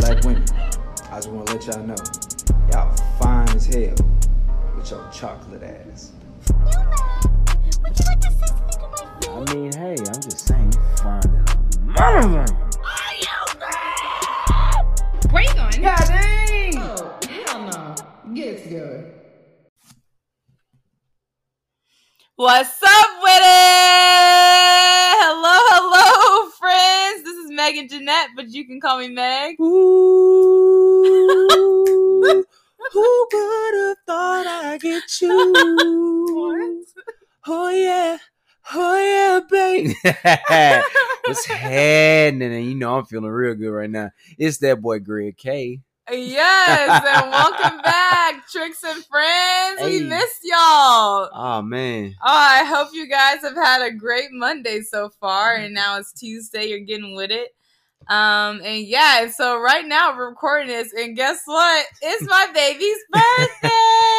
Black women, I just want to let y'all know, y'all fine as hell with your chocolate ass. Would you like to say something to my face? I mean, hey, I'm just saying, you find it. Mother- Where you going? God dang! Oh, hell no. Get it together. What's up with it? Hello, hello, friends. This is Megan Jeanette, but you can call me Meg. Ooh, who would have thought I'd get you? Oh yeah, oh yeah, baby. What's happening? And you know I'm feeling real good right now. It's that boy Greg K. Yes, and welcome back, Tricks and Friends. We missed y'all. Oh man. Oh, I hope you guys have had a great Monday so far, and now it's Tuesday. You're getting with it. Um, and yeah, so right now we're recording this, and guess what? It's my baby's birthday.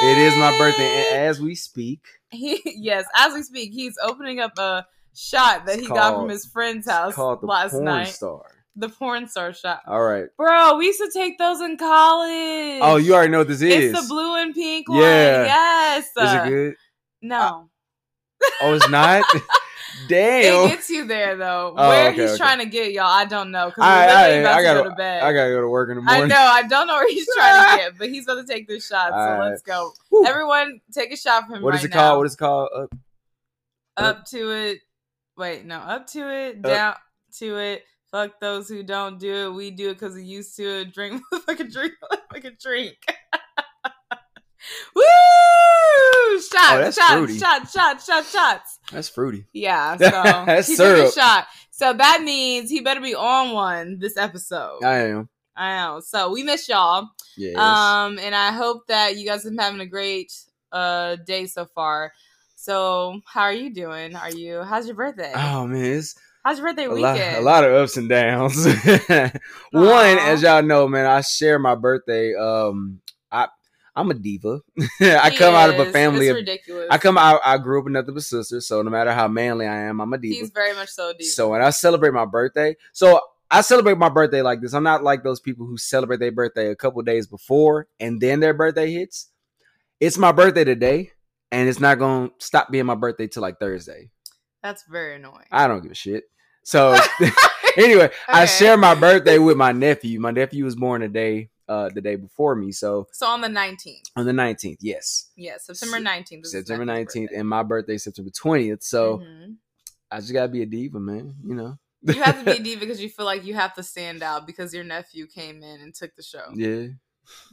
It is my birthday, and as we speak, He, yes, as we speak, he's opening up a shot that It's he got from his friend's house called the last night. star. The porn star shot. All right. Bro, we used to take those in college. Oh, you already know what this is. It's the blue and pink one. Yeah. Yes. Is Uh, it good? No. Oh, it's not. Damn. It gets you there though. Oh, Where okay, he's okay. trying to get y'all, I don't know. Because I, we're literally I, about I gotta, go to bed. I gotta go to work in the morning. I know. I don't know where he's trying to get, but he's about to take this shot. So right. let's go. Everyone, take a shot for him What right is it now. called? What is it called? Uh, up to it. Wait, no, up to it, Up. down to it. Fuck those who don't do it. We do it because we used to it. Drink like a drink like a drink. Woo! Shots, Oh, that's shots, fruity. shots, shots, shots, shots. that's fruity. Yeah, so That's he took a shot. So that means he better be on one this episode. I am. I am. So we miss y'all. Yes. Um, and I hope that you guys have been having a great uh day so far. So how are you doing? Are you how's your birthday? oh man, it's how's your birthday a lot, weekend? a lot of ups and downs. One, as y'all know, man, I share my birthday. Um, I I'm a diva. I He come out of a family It's of. ridiculous. I come out. I grew up with nothing but sisters, so no matter how manly I am, I'm a diva. He's very much so deep. So when I celebrate my birthday, so I celebrate my birthday like this. I'm not like those people who celebrate their birthday a couple days before and then their birthday hits. It's my birthday today, and it's not gonna stop being my birthday till like Thursday. That's very annoying. I don't give a shit. So anyway, I share my birthday with my nephew. My nephew was born the day uh the day before me, so so on the nineteenth. on the 19th, yes. Yeah, September nineteenth. September 19th, and my birthday is September 20th. So Mm-hmm. I just gotta be a diva, man. You know. you have to be a diva because you feel like you have to stand out because your nephew came in and took the show. yeah.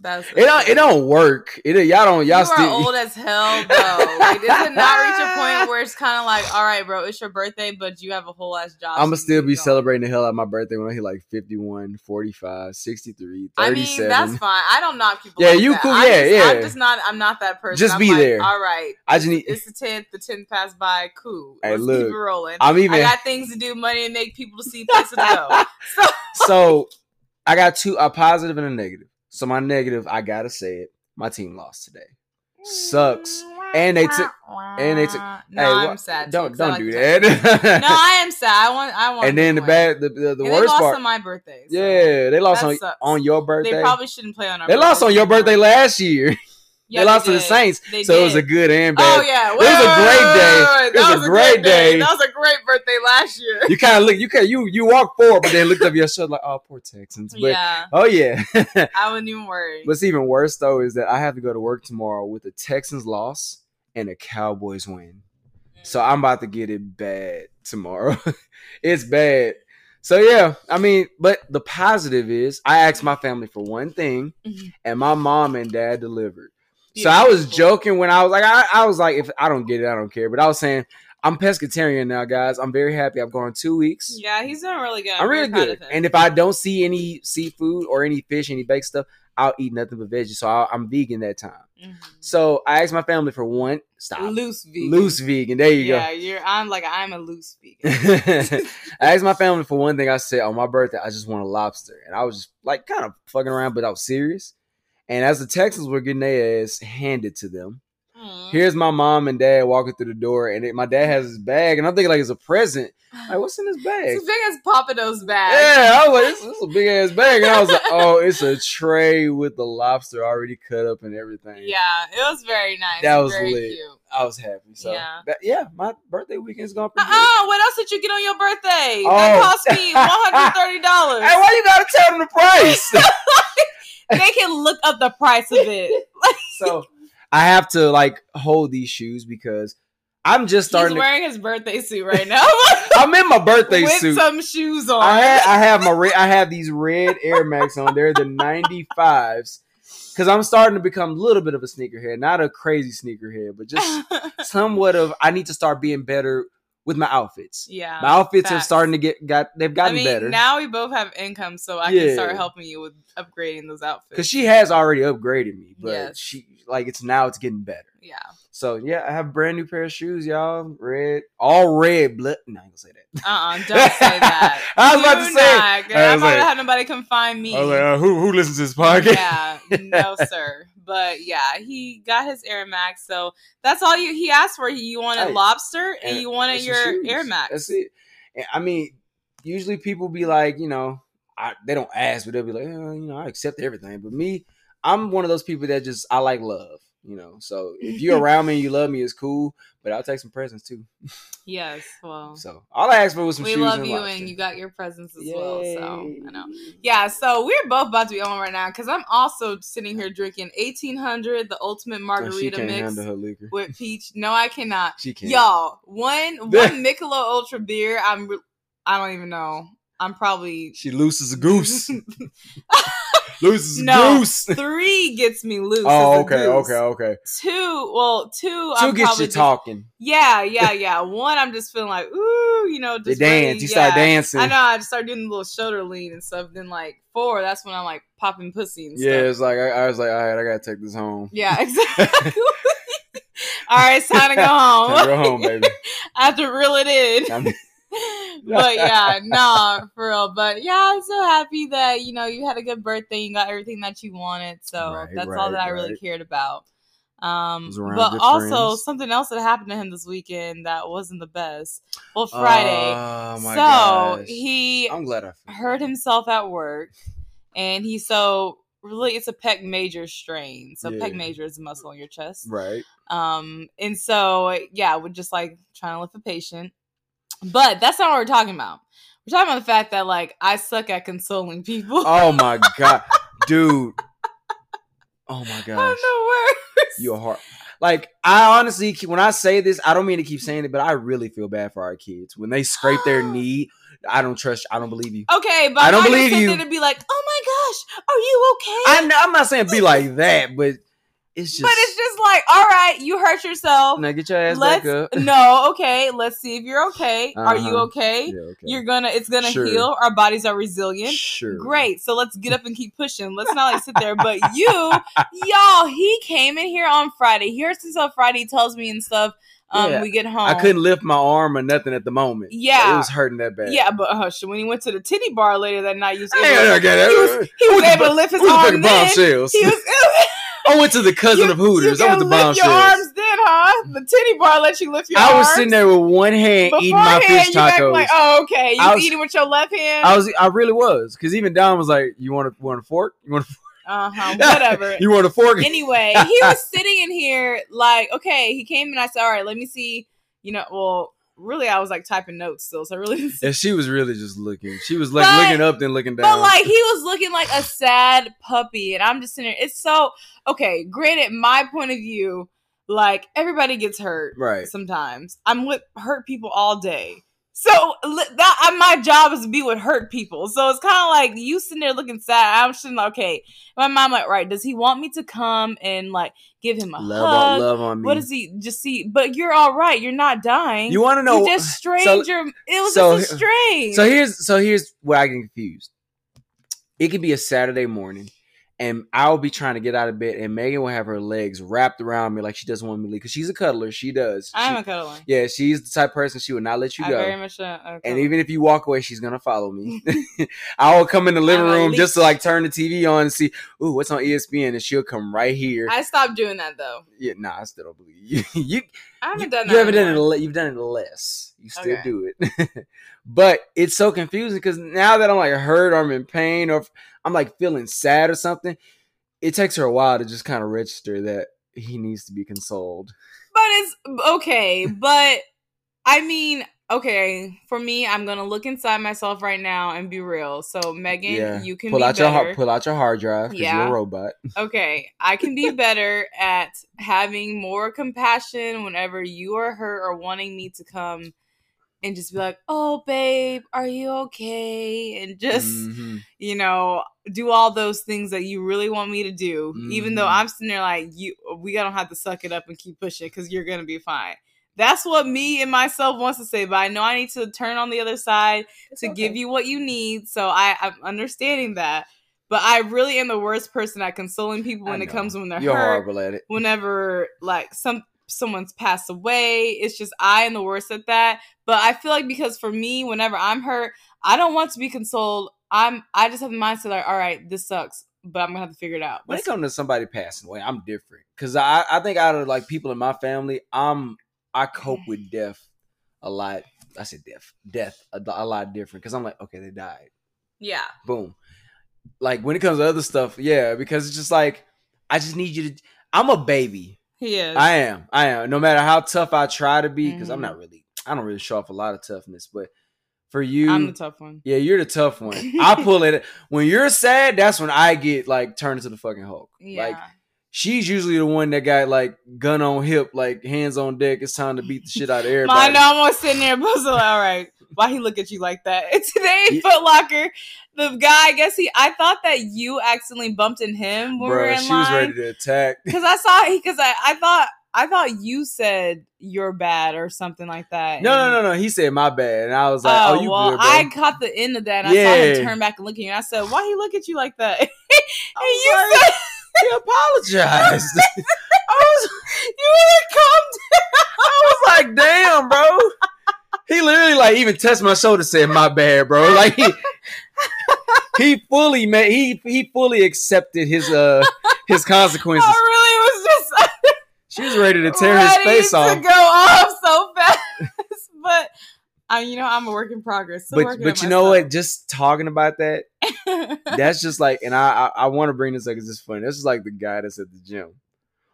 That's It don't it don't work. It y'all don't y'all you still old as hell though. Like does it not reach a point where it's kind of like, all right, bro, it's your birthday, but you have a whole ass job. I'm gonna still be going. celebrating the hell out of my birthday when I hit like 51, 45, 63, 37. I mean, that's fine. I don't knock people. Yeah, like you that. cool, I'm yeah, just, yeah. I'm just not. I'm not that person. Just I'm be like, there. All right. I just need It's the tenth. The tenth passed by. Cool. Hey, Let's look, keep it rolling. I'm even I got things to do, money to make, people to see, places to go. So so I got two a positive and a negative. So my negative, I gotta say it. My team lost today. Sucks. And they took and they took No, hey, I'm sad. too, Don't don't like do that. no, I am sad. I want. I want. and then the win. bad the, the, the And they worst lost part. on my birthday. so yeah, they lost on, sucks. on your birthday. They probably shouldn't play on our. They lost on your birthday last year. Yeah, they lost to the. Saints. They so it was a did. good and bad. Oh yeah, It was a great day. Wait, It was was a great great day. day. That was a great birthday last year. You kind of look. You can you you walk forward, but then looked up your shoulder like, oh, poor Texans. But yeah, oh yeah. I wouldn't even worry. What's even worse though is that I have to go to work tomorrow with the Texans loss and the Cowboys win. So I'm about to get it bad tomorrow. it's bad. So yeah, I mean, but the positive is I asked my family for one thing, Mhm. and my mom and dad delivered. So I was joking when I was like, I, I was like, if I don't get it, I don't care. But I was saying, I'm pescatarian now, guys. I'm very happy. I've gone two weeks. Yeah, he's doing really good. I'm really good. And if I don't see any seafood or any fish, any baked stuff, I'll eat nothing but veggies. So I'll, I'm vegan that time. Mhm. So I asked my family for one. Stop. loose vegan. Loose vegan. There you go. yeah, you're. I'm like I'm a loose vegan. I asked my family for one thing. I said on my birthday, I just want a lobster, and I was just like kind of fucking around, but I was serious. And as the Texans were getting their ass handed to them, Mm. Here's my mom and dad walking through the door, and it, my dad has his bag, and I'm thinking like it's a present. Like, what's in this bag? It's as big as Pappadeaux's bag. Yeah, I was like, this, this is a big ass bag, and I was like, oh, it's a tray with the lobster already cut up and everything. Yeah, it was very nice. That was very lit. cute. I was happy. So Yeah. yeah, yeah my birthday weekend's Uh pretty good. uh what else did you get on your birthday? Oh. That cost me one hundred thirty dollars. Hey, why you gotta tell them the price? they can look up the price of it. so I have to like hold these shoes because I'm just starting. He's To, wearing his birthday suit right now I'm in my birthday suit with suit. some shoes on. I have, I have my re- I have these red Air Max on. They're the 95s because I'm starting to become a little bit of a sneakerhead, not a crazy sneakerhead, but just somewhat of. I need to start being better with my outfits. yeah. My outfits are starting to get got. They've I gotten mean, better now we both have income, so I Yeah. can start helping you with upgrading those outfits. because she has already upgraded me, but Yes. she like it's now it's getting better. yeah. So yeah, I have a brand new pair of shoes, y'all. Red, all red. Blood. No, I ain't gonna say that. Uh uh-uh, uh, do not say that. I was about to say- not. I I'm was not like- gonna have nobody come find me. uh, who who listens to this podcast? yeah, no, sir. But yeah, he got his Air Max, so that's all you. He asked for. You wanted Hey, lobster, and, And you wanted your shoes. Air Max. That's it. I mean, usually people be like, you know, I, they don't ask, but they'll be like, oh, you know, I accept everything. But me, I'm one of those people that just I like love. You know, so if you're around me and you love me, it's cool. But I'll take some presents too. Yes, well, So all I asked for was some we shoes. love and you, lobster. and you got your presents as well. So I know. Yeah, so we're both about to be on right now because I'm also sitting here drinking 1800, the ultimate oh, she margarita mix handle her liquor. with peach. No, I cannot. She can't. Y'all, one one Michelob Ultra beer. I'm. I don't even know. I'm probably She looses a goose. Loses a No. goose. three gets me loose. Oh, okay, goose. okay, okay. Two, well, two. Two I'm gets you just- talking. Yeah, yeah, yeah. One, I'm just feeling like, ooh, you know, You just dance. you start dancing. I know. I just start doing the little shoulder lean and stuff. Then like four, that's when I'm like popping pussy and stuff. Yeah, it's like I, I was like, all right, I gotta take this home. Yeah, exactly. All right, it's time to go home. Time to go home, baby. I have to reel it in. But yeah, nah, for real. But yeah, I'm so happy that you know you had a good birthday. You got everything that you wanted. So Right, that's all that I really cared about. Um, but also friends. something else that happened to him this weekend that wasn't the best. Well, Friday. Oh my so gosh. he I'm glad I hurt himself at work, and he so really it's a pec major strain. So Yeah. pec major is a muscle in your chest. Right. Um, and so yeah, we're just like trying to lift a patient. But that's not what we're talking about. We're talking about the fact that like I suck at consoling people. Oh my god, dude. Oh my I gosh. don't know where. You're hard. Like I honestly, when I say this, I don't mean to keep saying it, but I really feel bad for our kids when they scrape their knee. I don't trust. I don't believe you. Okay, but I don't believe you. to be like, oh my gosh, are you okay? I'm, I'm not saying be like that, but it's just. but it's just like, all right, you hurt yourself. now get your ass Let's back up. no, okay. Let's see if you're okay. Are you Uh-huh. okay? Yeah, okay. You're gonna. It's gonna Sure. heal. Our bodies are resilient. sure. Great. So let's get up and keep pushing. Let's not like sit there. But you, y'all, he came in here on Friday. He hurts himself Friday. He tells me and stuff. Um, Yeah. we get home. I couldn't lift my arm or nothing at the moment. Yeah. it was hurting that bad. Yeah, but hush. When he went to the titty bar later that night, he was able, I ain't it. he was, he was able to lift his arm. Then. Bombshells. He was. I went to the cousin you, of Hooters. I went to can lift your arms then, huh? The titty bar let you lift your I arms. was sitting there with one hand eating my Beforehand, fish tacos. Like, oh, okay. You I was, eating with your left hand. I was, I really was, because even Don was like, "You want a want a fork? You want a, uh huh. Whatever. you want a fork?" anyway, he was sitting in here like, okay, he came and I said, all right, let me see, you know, well, really, I was like typing notes still, so I really and she was really just looking. She was like But- looking up then looking down. But like he was looking like a sad puppy, and I'm just sitting there. It's so okay. Granted, my point of view, like everybody gets hurt right. sometimes. I'm with hurt people all day. So that uh, my job is to be with hurt people. So it's kind of like you sitting there looking sad. I'm sitting like, okay. My mom like, right? Does he want me to come and like give him a Love hug? on love on me. What does he just see? But you're all right. You're not dying. you want to know? You just strained so- It was so- just a strain. So here's so here's where I get confused. It could be a Saturday morning, and I'll be trying to get out of bed, and Megan will have her legs wrapped around me like she doesn't want me to leave because she's a cuddler. She does. I'm She- a cuddler. yeah, she's the type of person she would not let you I go. very much. A and even if you walk away, she's gonna follow me. I will come in the living I'm room just to like turn the TV on and see, ooh, what's on ESPN, and she'll come right here. I stopped doing that though. yeah, nah, I still don't believe you. you I haven't you, done that. you haven't done it. You've done it less. You still Okay. do it, but it's so confusing because now that I'm like hurt or I'm in pain or I'm like feeling sad or something, it takes her a while to just kind of register that he needs to be consoled. But it's okay. But I mean, okay. For me, I'm gonna look inside myself right now and be real. So Megan, yeah, you can pull be out your better. har- pull out your hard drive because you're Yeah. a robot. okay, I can be better at having more compassion whenever you are hurt or wanting me to come and just be like, "Oh, babe, are you okay?" and just Mhm. you know do all those things that you really want me to do, even though Mhm. I'm sitting there like, "You, we don't have to suck it up and keep pushing because you're gonna be fine." That's what me and myself wants to say, but I know I need to turn on the other side to give you what you need. So I, I'm understanding that. But I really am the worst person at consoling people when it comes when they're You're hurt. horrible at it. Whenever like some someone's passed away, it's just I am the worst at that. But I feel like because for me, whenever I'm hurt, I don't want to be consoled. I'm I just have the mindset like, all right, this sucks, but I'm gonna have to figure it out. when it comes to somebody passing away, I'm different because I, I think out of like people in my family, I'm I cope with death a lot. I said death, death a, a lot different because I'm like, okay, they died, yeah, boom. Like when it comes to other stuff, yeah, because it's just like I just need you to. I'm a baby. He is. I am. I am. No matter how tough I try to be, because I'm Mhm. not really. I don't really show off a lot of toughness, but for you, I'm the tough one. yeah, you're the tough one. I pull it when you're sad. That's when I get like turned into the fucking Hulk. Yeah. Like she's usually the one that got like gun on hip, like hands on deck. It's time to beat the shit out of I everybody. know I'm always sitting there, so, all right. Why he look at you like that? And today in Foot Locker, the guy, I guess he, I thought that you accidentally bumped in him when we were in she was ready to attack. Because I saw, because I, I thought, I thought you said you're bad or something like that. No, no, no, no. He said my bad, and I was like, "Oh, Oh, you well, good, bro?" I caught the end of that. And I saw him Yeah. turn back and look at you, and I said, "Why he look at you like that?" and you like- said, he apologized. I was, "You were calm I was like, "Damn, bro." Literally like even touched my shoulder, said, "My bad, bro." Like he, he fully made he he fully accepted his uh his consequences. I really was just She was ready to tear his ready face to off. go off so fast. but I, you know, I'm a work in progress. But but you know what? Just talking about that, that's just like, and I I, I want to bring this up because it's funny. This is like the guy that's at the gym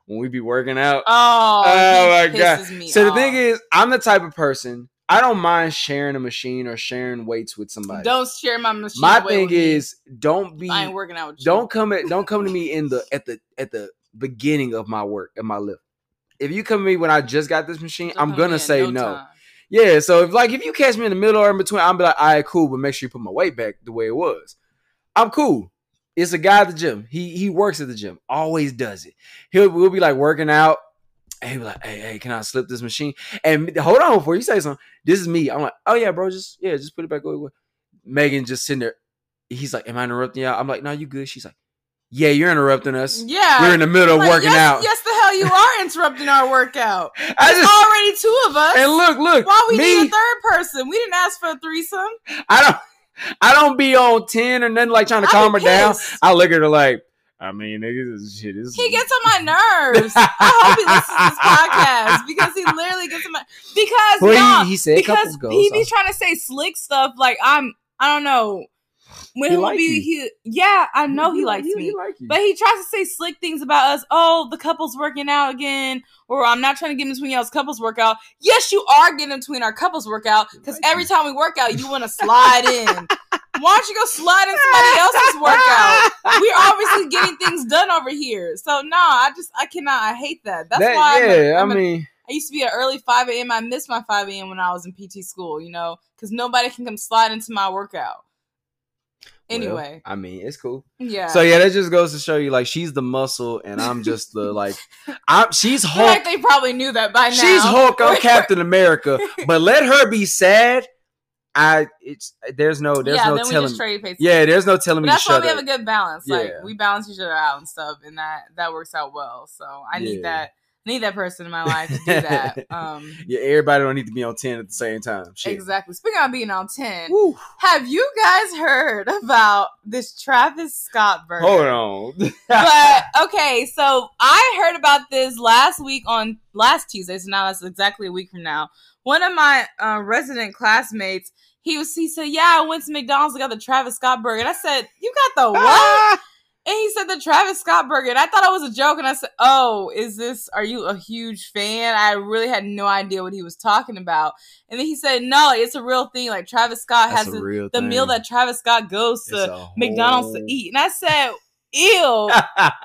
when we be working out. oh, Oh my God. so the thing is, I'm the type of person I don't mind sharing a machine or sharing weights with somebody. don't share my machine. My thing is, don't be I ain't working out with you. don't come at don't come to me in the at the at the beginning of my work at my lift. If you come to me when I just got this machine, Don't I'm gonna say no. time. Yeah, so if like if you catch me in the middle or in between, I'll be like, all right, cool, but make sure you put my weight back the way it was. I'm cool. It's a guy at the gym. He he works at the gym. Always does it. He'll we'll be like working out. Be like, hey, hey, can I slip this machine? And hold on before you say something. This is me. I'm like, oh yeah, bro, just yeah, just put it back. Go, Megan just sitting there. He's like, Am I interrupting you? I'm like, no, you good. She's like, Yeah, you're interrupting us. Yeah, We're in the middle of Like, working yes, out. Yes, the hell you are interrupting our workout. I There's just already two of us. and look, look, Why we me, need a third person? We didn't ask for a threesome. I don't I don't be on 10 or nothing like trying to I calm her down. I look at her like, I mean, nigga, this shit is He gets on my nerves. I hope he listens to this podcast because he literally gets on my because Well, nah, he, he said because couples go. he so. be trying to say slick stuff like I'm I don't know when He he'll like be you. he yeah I know he, likes he, me He like you. but he tries to say slick things about us. Oh, the couple's working out again, or I'm not trying to get in between y'all's couples workout. Yes, you are getting in between our couples workout because Like every you. time we work out, you want to slide in. Why don't you go slide in somebody else's workout? We're obviously getting things done over here. So no, I just I cannot. I hate that. That's That- why. I'm a- yeah, I'm I a- mean, I used to be an early 5 a.m. I missed my 5 a.m. when I was in PT school, you know, because nobody can come slide into my workout. well, Anyway, I mean, it's cool. yeah. So yeah, that just goes to show you, like, she's the muscle, and I'm just the like, I'm. She's I feel like Hulk. they probably knew that by now. She's Hulk. I'm Captain America. But let her be sad. I it's there's no there's yeah, no then we telling. just trade yeah, there's no telling But me that's why we have a good balance. Like Yeah. we balance each other out and stuff, and that that works out well. So I need that I need that person in my life to do that. Um, yeah, everybody don't need to be on ten at the same time. Shit. exactly. Speaking of being on ten, Woo. have you guys heard about this Travis Scott burger? Hold on. but okay, so I heard about this last week on last Tuesday, so now that's exactly a week from now. One of my uh, resident classmates, he was he said, "Yeah, I went to McDonald's, I got the Travis Scott burger," and I said, "You got the what?" And he said the Travis Scott burger, and I thought it was a joke. And I said, "Oh, is this? Are you a huge fan?" I really had no idea what he was talking about. And then he said, "No, it's a real thing. Like Travis Scott That's has a the, meal that Travis Scott goes to a McDonald's to eat." And I said, "Ew,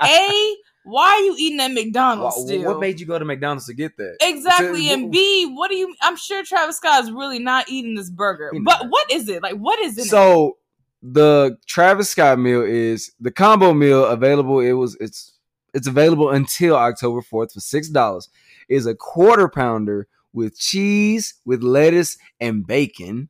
a why are you eating at McDonald's Wha- still?" what made you go to McDonald's to get that? Exactly, So, and B, what do you? I'm sure Travis Scott is really not eating this burger. But what is it like? What is it? So the Travis Scott meal is the combo meal available. It was it's it's available until October fourth for six dollars. Is a quarter pounder with cheese, with lettuce and bacon.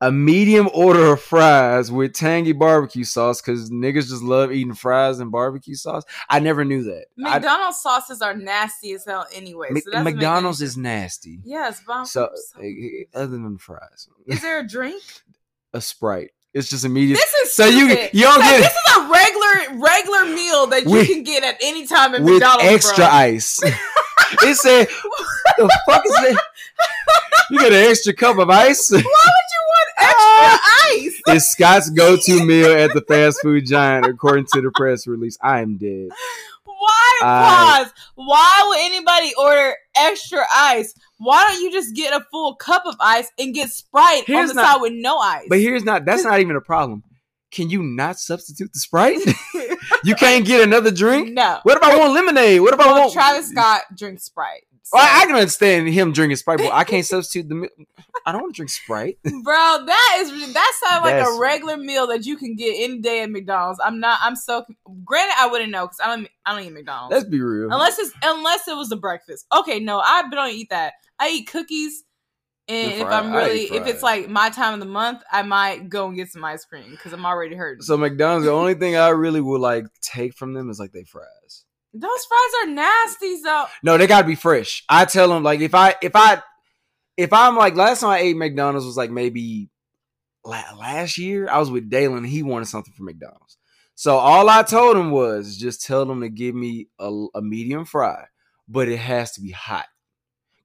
A medium order of fries with tangy barbecue sauce because niggas just love eating fries and barbecue sauce. I never knew that. I- McDonald's sauces are nasty as hell anyway. So that doesn't make McDonald's is nasty. Yes, but So, so- eh, eh, other than fries, is there a drink? a Sprite. It's just immediate. This is So you- stupid. you don't Like, get- this is a regular regular meal that you With- can get at any time at with McDonald's. extra bro. ice. it said, "The fuck is that? You get an extra cup of ice." Why would you want extra ice? it's Scott's go-to meal at the fast food giant, according to the press release. I am dead. Why I- pause? Why would anybody order extra ice? Why don't you just get a full cup of ice and get Sprite on the not- side with no ice? But here's not. That's not even a problem. Can you not substitute the Sprite? you can't get another drink. no. What if I want lemonade? What if I want Travis Scott drinks Sprite. So- Well, I, can understand him drinking Sprite, but I can't substitute the. mi- I don't want to drink Sprite. Bro, that is that sounds like a regular meal that you can get any day at McDonald's. I'm not. I'm so. Granted, I wouldn't know because I don't. I don't eat McDonald's Let's be real. unless it's unless it was the breakfast. Okay, no, I don't eat that. I eat cookies, and And if. I'm really if it's like my time of the month, I might go and get some ice cream because I'm already hurting. So McDonald's, the only thing I really would like take from them is like they fries. Those fries are nasty, though. No, they gotta be fresh. I tell them like if I if I if I'm like last time I ate McDonald's was like maybe la- last year. I was with Dalen. He wanted something from McDonald's. So all I told him was just tell them to give me a, a medium fry, but it has to be hot.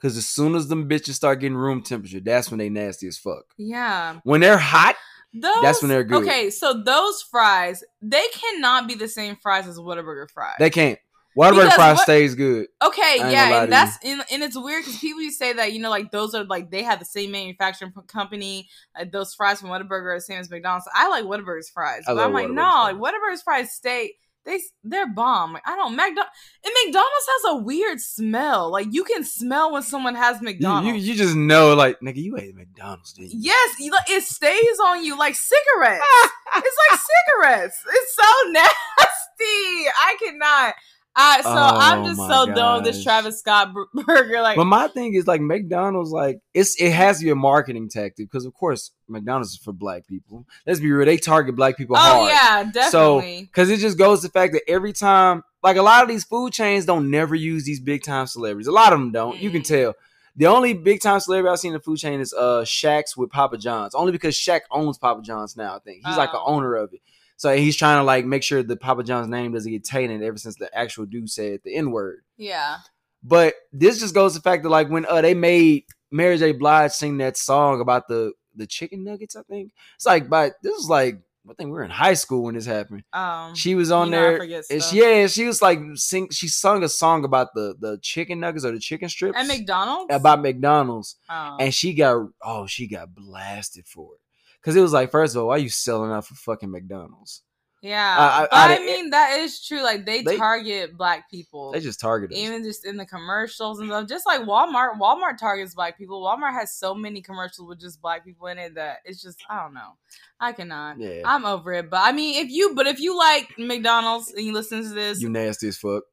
Cause as soon as them bitches start getting room temperature, that's when they nasty as fuck. Yeah, When they're hot, those. That's when they're good. Okay, so those fries, they cannot be the same fries as Whataburger fries. they can't. Whataburger Because fries what- stays good. Okay, ain't gonna lie yeah, and that's and, and it's weird because people to say that you know like those are like they have the same manufacturing company. Like those fries from Whataburger are the same as McDonald's. I like Whataburger's fries, I but I'm like Whataburger's no, fries. like Whataburger's fries stay they they're bomb. Like I don't McDonald's and McDonald's has a weird smell. Like you can smell when someone has McDonald's. you, you just know, like, nigga, you ate McDonald's, didn't? Yes, you, it stays on you like cigarettes. it's like cigarettes. It's so nasty. I cannot. I so I'm Oh just my so done with this. Travis Scott burger. Like, But my thing is like McDonald's, like it's it has to be a marketing tactic because of course McDonald's is for black people. Let's be real, they target black people oh hard. yeah, So because it just goes to the fact that every time, like a lot of these food chains don't never use these big time celebrities. A lot of them don't. You can Mm. tell. The only big time celebrity I've seen in the food chain is uh Shaq's with Papa John's. Only because Shaq owns Papa John's now. I think he's like the Oh. owner of it. So he's trying to like make sure the Papa John's name doesn't get tainted ever since the actual dude said the N word. yeah. But this just goes to the fact that like when uh they made Mary J. Blige sing that song about the the chicken nuggets, I think it's like, but this is like I think we were in high school when this happened. Um, She was on there. and she, yeah, she was like sing. She sung a song about the the chicken nuggets or the chicken strips at McDonald's about McDonald's, Oh. and she got oh she got blasted for it because it was like first of all why are you selling out for fucking McDonald's? yeah, I- I- I, I- mean that is true. Like they, They- target black people. They just target us. even just in the commercials and stuff, just like Walmart. Walmart targets black people. Walmart has so many commercials with just black people in it that it's just I don't know. I cannot. Yeah, I'm over it. But I mean, if you but if you like McDonald's and you listen to this, you nasty as fuck.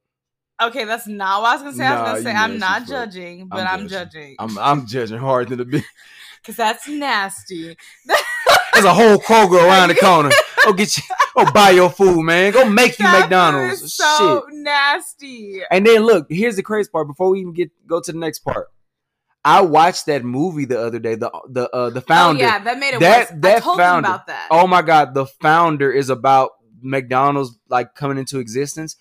okay, that's not what I was gonna say. I was gonna say I'm not judging, but I'm I'm, judging. judging. I'm I'm judging hard than a bit. because that's nasty. There's a whole Kroger around the corner. Go get you. Go buy your food, man. Go make you That food McDonald's. so Shit. nasty. And then look, here's the crazy part. Before we even get go to the next part, I watched that movie the other day. The the uh, the founder. Oh yeah, that made it That- worse. I that told founder. about that. Oh my god, the founder is about McDonald's like coming into existence.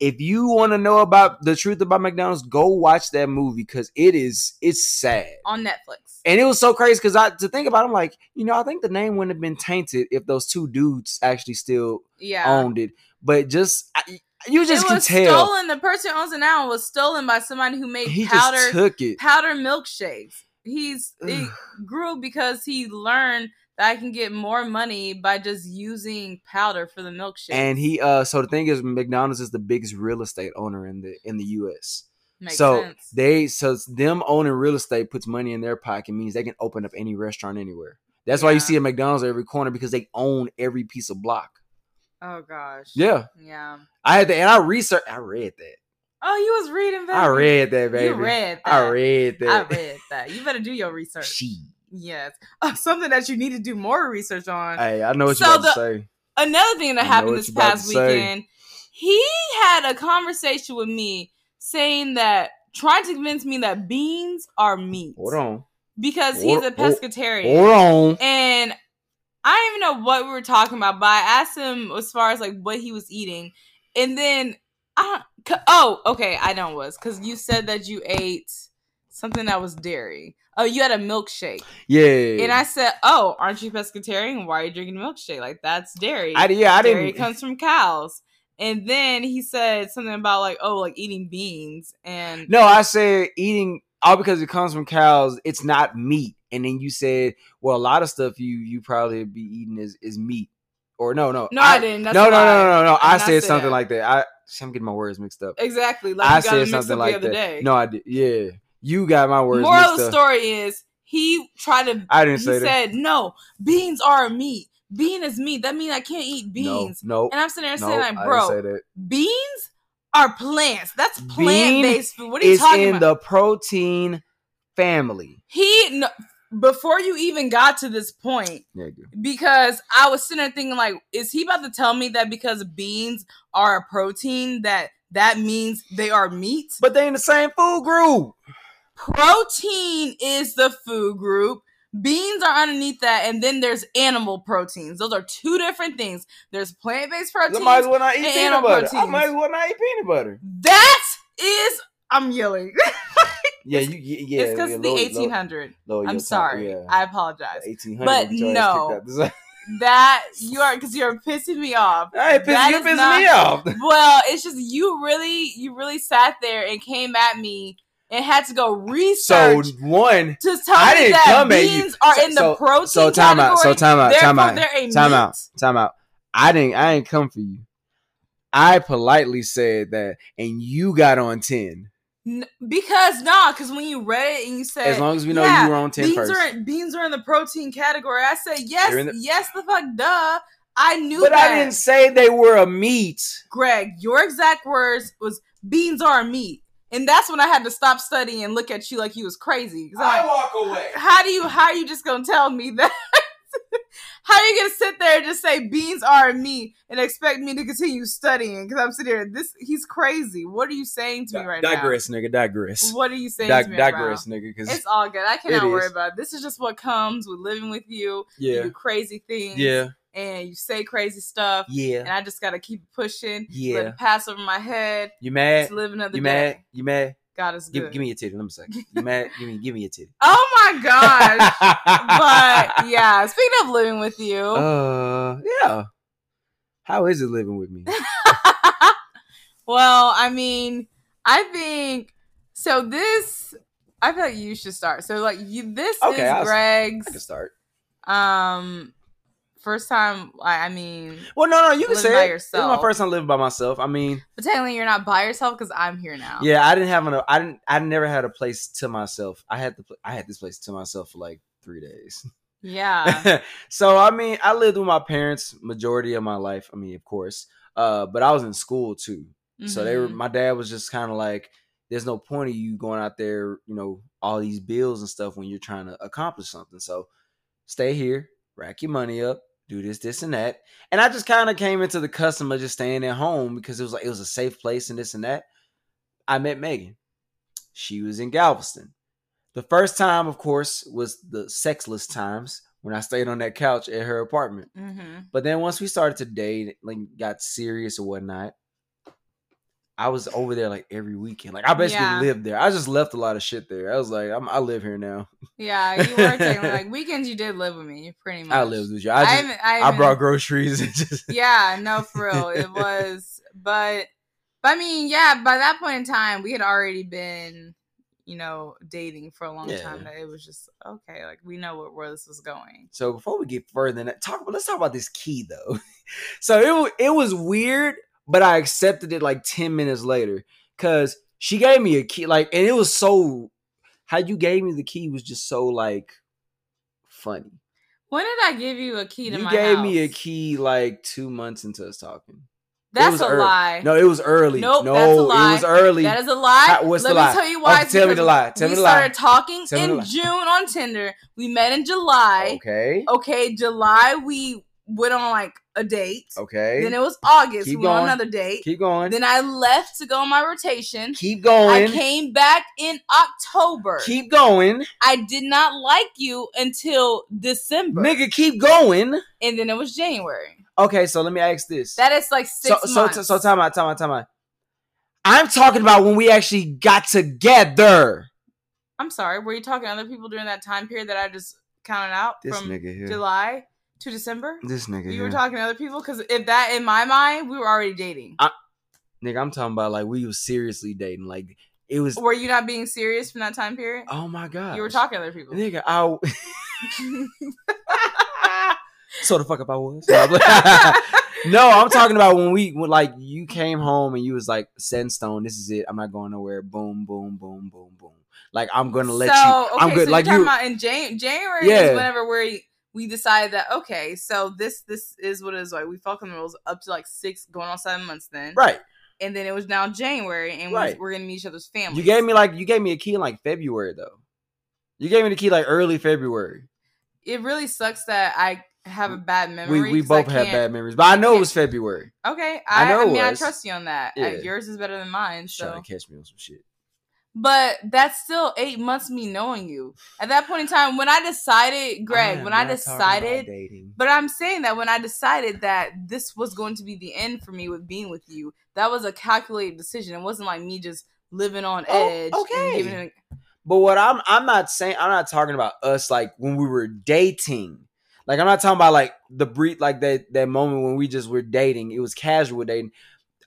If you want to know about the truth about McDonald's, go watch that movie because it is it's sad. on Netflix. And it was so crazy because I to think about, it, I'm like, you know, I think the name wouldn't have been tainted if those two dudes actually still Yeah. owned it. But just I, you just it can was tell stolen. The person who owns it now was stolen by somebody who made he powder just took it. powder milkshakes. He's he grew because he learned that I can get more money by just using powder for the milkshake. And he uh so the thing is McDonald's is the biggest real estate owner in the in the US. Makes so sense. they so them owning real estate puts money in their pocket means they can open up any restaurant anywhere. That's why you see a McDonald's every corner because they own every piece of block. oh gosh. Yeah. Yeah. I had that and I researched I read that. Oh, you was reading that. I read that, baby. You read that. I read that. I read that. You better do your research. She. Yes. Uh, something that you need to do more research on. Hey, I know what So you're about the- to say. Another thing that I happened this past weekend, he had a conversation with me saying that trying to convince me that beans are meat Hold on. because he's a pescatarian. Hold on. And I don't even know what we were talking about, but I asked him as far as like what he was eating, and then I don't. Oh, okay, I know it was because you said that you ate something that was dairy. Oh, you had a milkshake, Yeah. and I said, "Oh, aren't you pescatarian? Why are you drinking a milkshake? Like that's dairy. I, yeah, I dairy didn't. Dairy comes from cows." And then he said something about like, "Oh, like eating beans." And No, I said eating all because it comes from cows. It's not meat. And then you said, well, a lot of stuff you you probably be eating is is meat. Or no, no, no, I, didn't. That's no, no, no, no, no, no. I I, said something like that. I I'm getting my words mixed up. Exactly. Like I got said something like the other that. day. No, I did. Yeah, you got my words Moral of the story is he tried to. I didn't he say that. said, "No, beans are meat. Bean is meat. That means I can't eat beans." No, no, And I'm sitting there no. saying, "Like, bro, beans are plants. That's plant based food. What are you talking in about?" In the protein family. he no, before you even got to this point, Nigga. because I was sitting there thinking, like, is he about to tell me that because beans are a protein that that means they are meat? But they in the same food group. protein is the food group. Beans are underneath that, and then there's animal proteins. Those are two different things. There's plant-based I proteins. might as well not eat peanut animal butter. I might as well not eat peanut butter. That is, I'm yelling. Yeah, you. Yeah, it's because yeah, of the 1800. lower your I'm sorry. yeah. I apologize. eighteen hundred. But no. That you are because you're pissing me off. I ain't pissing, That you is pissing not- me off. Well, it's just you really, you really sat there and came at me and had to go So research one, to tell I me didn't that come beans are So- in the so- protein so time out. So category, time out. Time out. Time meat. out. Time out. I didn't. I ain't come for you. I politely said that, and you got on ten. N- because nah, because when you read it and you said As long as we know yeah, you were on 10 beans first. are beans are in the protein category. I said yes, the- yes, the fuck, duh. I knew But that. I didn't say they were a meat. Greg, your exact words was beans are a meat, and that's when I had to stop studying and look at you like you was crazy. I'm like, walk away. how do you how are you just gonna tell me that? how are you gonna sit there and just say beans are me and expect me to continue studying? Because I'm sitting here, this he's crazy. What are you saying to me right now? digress, nigga. Digress. What are you saying Dig- to me digress, now? nigga. Because It's all good. I cannot worry is. about it. This is just what comes with living with you. You yeah, do crazy things. yeah, And you say crazy stuff. Yeah. And I just gotta keep pushing. Yeah. Let it pass over my head. You mad? To live another You day. mad? You mad? God is good. Give, give me a titty. Let me say. You mad? Give me, give me a titty. Oh my gosh. but yeah, speaking of living with you, uh, yeah. How is it living with me? well, I mean, I think so. This, I feel like you should start. So, like, you, this Okay, is I'll- I can Greg's start. um first time. I I mean, Well, no, no, you can say by it. This is my first time living by myself. I mean, but technically, you're not by yourself because I'm here now. yeah, I didn't have an, I didn't, I never had a place to myself. I had the, I had this place to myself for like three days. yeah. so I mean, I lived with my parents majority of my life. I mean, of course, uh, but I was in school too. So they were. Mhm. My dad was just kind of like, there's no point of you going out there, you know, all these bills and stuff when you're trying to accomplish something. So stay here, rack your money up, do this, this, and that. And I just kind of came into the custom of just staying at home because it was like it was a safe place and this and that. I met Megan. She was in Galveston. The first time, of course, was the sexless times when I stayed on that couch at her apartment. Mm-hmm. But then once we started to date, like got serious or whatnot, I was over there like every weekend. Like I basically Yeah. lived there. I just left a lot of shit there. I was like, I'm, I live here now. Yeah, you were taking like weekends. You did live with me, pretty much. I lived with you. I I, haven't- I, I, haven't- brought groceries and just Yeah, no, for real, it was. But, but I mean, yeah. By that point in time, we had already been, you know, dating for a long Yeah. time. That it was just okay. Like we know where, where this was going. So before we get further than that, talk. Let's talk about this key though. so it it was weird, but I accepted it like ten minutes later because she gave me a key. Like, and it was so how you gave me the key was just so like funny. When did I give you a key to You my gave me a key like two months into us talking. That's a early. lie. No, it was early. Nope, no, that's a lie. it was early. That is a lie. What's Let the me lie? tell you oh, why. Okay, it's tell me the lie. Tell we me the lie. started talking Tell in. June on Tinder. We met in July. okay. Okay, July we went on like a date. Okay. Then it was August. Keep we went on another date. Keep going. Then I left to go on my rotation. Keep going. I came back in October. Keep going. I did not like you until December. Nigga, keep going. And then it was January. Okay, so let me ask this. That is like so six so months. so time out, time out, time out. I'm talking about when we actually got together. I'm sorry. Were you talking to other people during that time period that I just counted out This from nigga here. July to December? This nigga You here. were talking to other people because if that in my mind, we were already dating. nigga, I'm talking about like we was seriously dating. Like it was. Were you not being serious from that time period? Oh my god. you were talking to other people. Nigga, I. so the fuck up I was. No, I'm talking about when we when like you came home and you was like set in stone. This is it. I'm not going nowhere. Boom, boom, boom, boom, boom. Like I'm gonna let so, you. I'm good. So like you're talking you. about in Jan- January Yeah. is whenever we we decided that okay, so this this is what it is like. We felt on the rules up to like six, going on seven months then, right. and then it was now January, and Right. we, we're gonna meet each other's families. You gave me like you gave me a key in like February though. You gave me the key like early February. It really sucks that I have a bad memory. We we both can't- bad memories, but I know it was February. Okay, I I, know I, mean I trust you on that. Uh, Yeah. yours is better than mine. So, trying to catch me on some shit. But that's still eight months me knowing you. At that point in time, when I decided, Greg, am when I not talking about decided. But I'm saying that when I decided that this was going to be the end for me with being with you, that was a calculated decision. It wasn't like me just living on Oh, edge. okay. And giving But what I'm I'm not saying I'm not talking about us like when we were dating. Like I'm not talking about like the breed like that that moment when we just were dating. It was casual dating.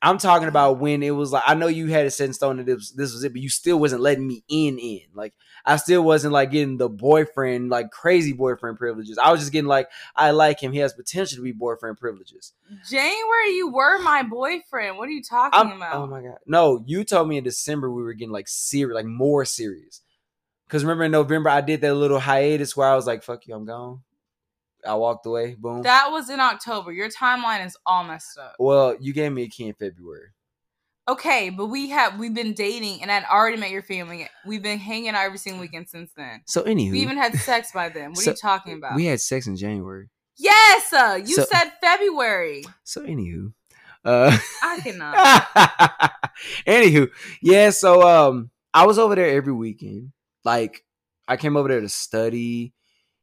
I'm talking about when it was like I know you had it set in stone that this, this was it, but you still wasn't letting me in in. Like I still wasn't like getting the boyfriend like crazy boyfriend privileges. I was just getting like I like him. He has potential to be boyfriend privileges. January, you were my boyfriend. What are you talking I'm, about? oh my god. No, you told me in December we were getting like serious, like more serious. Cause remember in November I did that little hiatus where I was like, "Fuck you, I'm gone." I walked away. Boom. That was in October. Your timeline is all messed up. well, you gave me a key in February. Okay, but we have we've been dating, and I'd already met your family. We've been hanging out every single weekend since then. So anywho, We even had sex by then. What So, are you talking about? we had sex in January. yes, uh, you So- said February. So anywho, uh, I cannot. anywho, yeah. So um, I was over there every weekend. Like I came over there to study.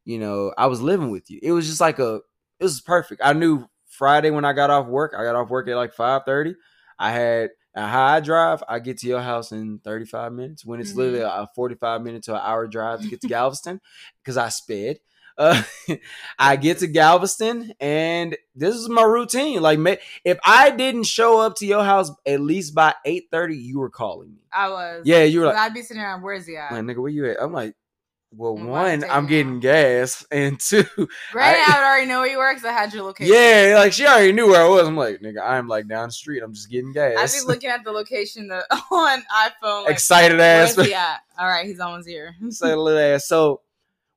You know, I was living with you. It was just like a. It was perfect. I knew Friday when I got off work. I got off work at like five thirty. I had a high drive. I get to your house in thirty five minutes. When it's Mhm. literally a forty five minute to an hour drive to get to Galveston, because I sped. Uh, I get to Galveston, and this is my routine. Like, if I didn't show up to your house at least by eight thirty, you were calling me. I was. Yeah, you were like, I'd be sitting around, where's he at? like, nigga, where you at? I'm like, well, why one, I'm getting out? gas, and two, Granted, I- I, would already know where you were because I had your location. yeah, like she already knew where I was. I'm like, nigga, I'm like down the street. I'm just getting gas. I'd be looking at the location the, on iPhone. Like, Excited ass. Yeah. All right, he's almost here. Excited little ass. So,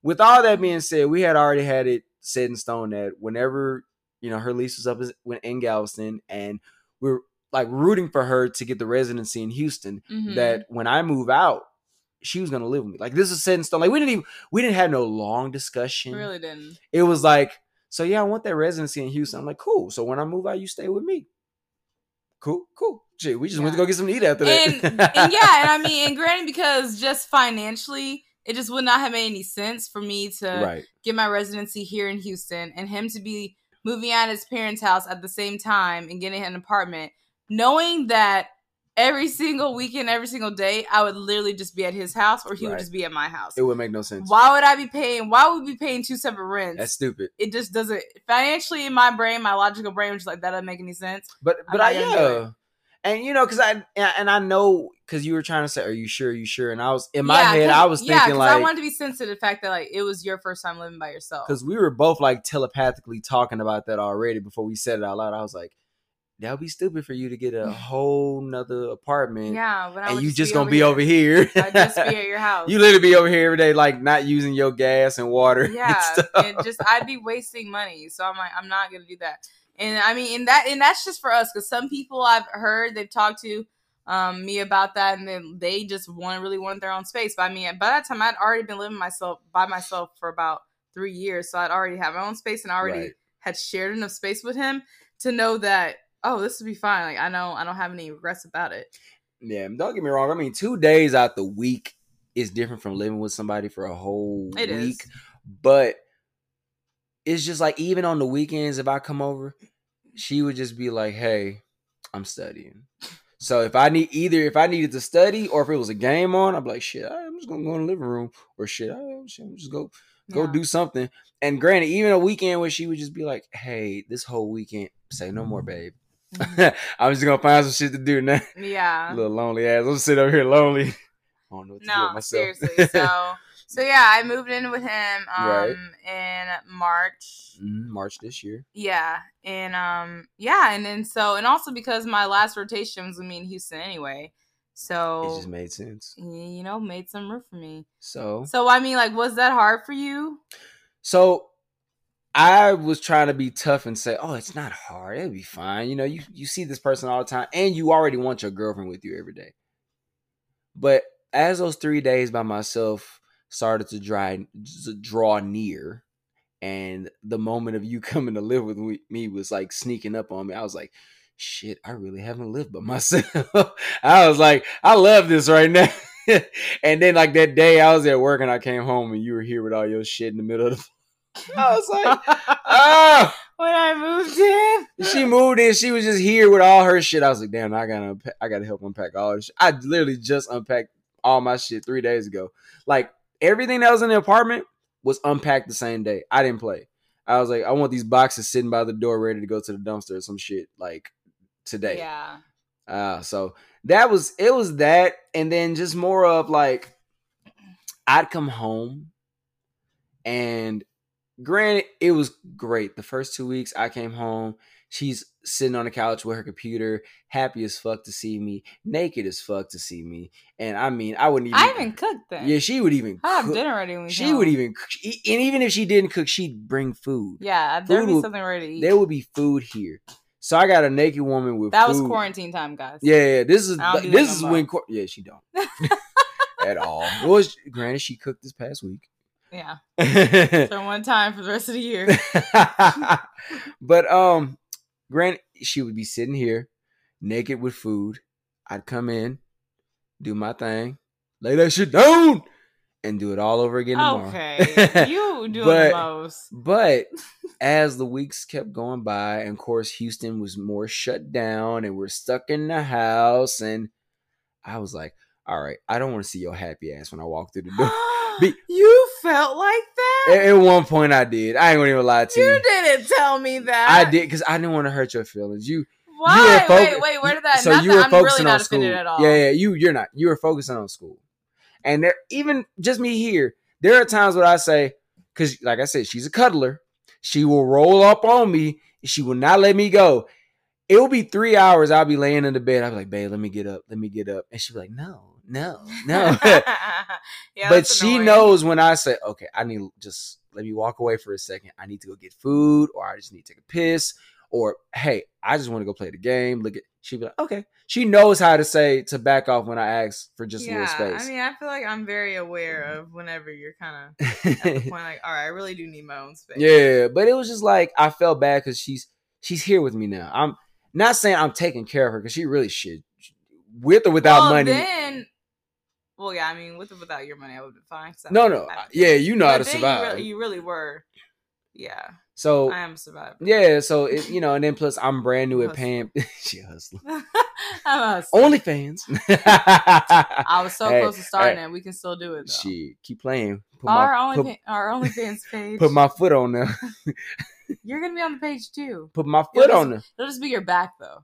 with all that being said, we had already had it set in stone that whenever you know her lease was up in Galveston, and we are like rooting for her to get the residency in Houston. Mhm. That when I move out, she was gonna live with me. Like this is set in stone. Like we didn't even we didn't have no long discussion. really didn't. It was like, so yeah, I want that residency in Houston. I'm like, cool. So when I move out, you stay with me. Cool, cool. Shit, we just went to go get something to eat after that. and, and yeah, and I mean, and granted, because just financially, it just would not have made any sense for me to right. get my residency here in Houston and him to be moving out of his parents' house at the same time and getting an apartment, knowing that every single weekend, every single day, I would literally just be at his house or he would just be at my house. It would make no sense. Why would I be paying? Why would we be paying two separate rents? That's stupid. it just doesn't financially in my brain, my logical brain was just like that doesn't make any sense. But but I yeah. And you know, cause I and I know because you were trying to say, "Are you sure? Are you sure?" And I was in my Yeah, head, 'cause- I was thinking like. yeah, thinking 'cause I like, wanted to be sensitive to the fact that like it was your first time living by yourself. because we were both like telepathically talking about that already before we said it out loud. I was like, "That would be stupid for you to get a whole nother apartment, yeah, but I and you just, just be gonna be over here. I'd just be at your house. you literally be over here every day, like not using your gas and water. and yeah, stuff. it just I'd be wasting money. So I'm like, I'm not gonna do that. And I mean, and that and that's just for us because some people I've heard they've talked to um me about that, and then they just want really want their own space. But I mean, by that time I'd already been living myself by myself for about three years, so I'd already have my own space and already Right. had shared enough space with him to know that oh, this would be fine. Like I know I don't have any regrets about it. Yeah, don't get me wrong. I mean, two days out the week is different from living with somebody for a whole It is. week. But it's just like even on the weekends, if I come over, she would just be like, "Hey, I'm studying." So if I need either if I needed to study or if it was a game on, I'd be like, "Shit, I'm just gonna go in the living room," or "Shit, I'm just I'm just go go Yeah. do something." And granted, even a weekend where she would just be like, "Hey, this whole weekend, say no more, babe. I'm just gonna find some shit to do now." Yeah. little lonely ass. I'm sitting over here lonely. I don't know what to do No, with myself. seriously. So, so yeah, I moved in with him um Right. in March. Mhm, March this year. Yeah, and um yeah, and then so and also because my last rotation was with me in Houston anyway, So It just made sense. you know made some room for me. So, So I mean, like, was that hard for you? so I was trying to be tough and say, "Oh, it's not hard. It'll be fine." You know, you you see this person all the time, and you already want your girlfriend with you every day. But as those three days by myself started to dry draw near, and the moment of you coming to live with me was like sneaking up on me, I was like, "Shit, I really haven't lived by myself." I was like, "I love this right now." and then like that day, I was at work and I came home and you were here with all your shit in the middle of the. I was like, "Oh." when I moved in, she moved in. She was just here with all her shit. I was like, damn, I gotta, unpack, I gotta help unpack all this. Shit. I literally just unpacked all my shit three days ago. Like everything that was in the apartment was unpacked the same day. I didn't play. I was like, I want these boxes sitting by the door, ready to go to the dumpster or some shit like today. yeah, Uh, so that was it. Was that, and then just more of like, I'd come home, and granted, it was great. The first two weeks, I came home. She's sitting on the couch with her computer, happy as fuck to see me, naked as fuck to see me, and I mean, I wouldn't even. I even cooked then. Yeah, she would even. I have cook. dinner ready when we She come would even, cook- and even if she didn't cook, she'd bring food. Yeah, there'd be would- something ready to eat. There would be food here. So I got a naked woman with that was quarantine time, guys. Yeah, yeah. This is I don't do this is when quar- yeah she don't at all. Well, granted, she cooked this past week, Yeah. So one time for the rest of the year. But um, granted, she would be sitting here naked with food. I'd come in, do my thing, lay that shit down, and do it all over again tomorrow. Okay, you do But- the most. But as the weeks kept going by, and of course Houston was more shut down, and we're stuck in the house, and I was like, "All right, I don't want to see your happy ass when I walk through the door." Be- you felt like that? at, at one point, I did. I ain't gonna even lie to you. You didn't tell me that. I did because I didn't want to hurt your feelings. You, Why? you were wait, wait. Where did that? So not you were I'm focusing really on school. at all. Yeah, yeah. You, you're not. You were focusing on school, and there, even just me here, there are times where I say, because like I said, she's a cuddler. She will roll up on me. She will not let me go. It will be three hours. I'll be laying in the bed. I'll be like, babe, let me get up. Let me get up. And she'll be like, no, no, no. Yeah, but she annoying. knows when I say, okay, I need just let me walk away for a second. I need to go get food, or I just need to take a piss, or hey, I just want to go play the game. Look at she'd be like, okay. She knows how to say to back off when I ask for just a little space. I mean, I feel like I'm very aware mm-hmm. of whenever you're kind of at the point like, all right, I really do need my own space. yeah, but it was just like I felt bad because she's she's here with me now. I'm not saying I'm taking care of her because she really should, with or without well, money. Then, well, yeah, I mean, with or without your money, I would be fine. I no, no, that- yeah, you know how to survive. You really, you really were. Yeah, so I am surviving. yeah, so it, you know, and then plus I'm brand new at paying. she hustling. I'm a, OnlyFans. I was so Hey, close to starting hey. it. We can still do it though. Shit, keep playing. Put our my, only put, our OnlyFans page. put my foot on there. You're gonna be on the page too. Put my foot just- on there. It'll just be your back though.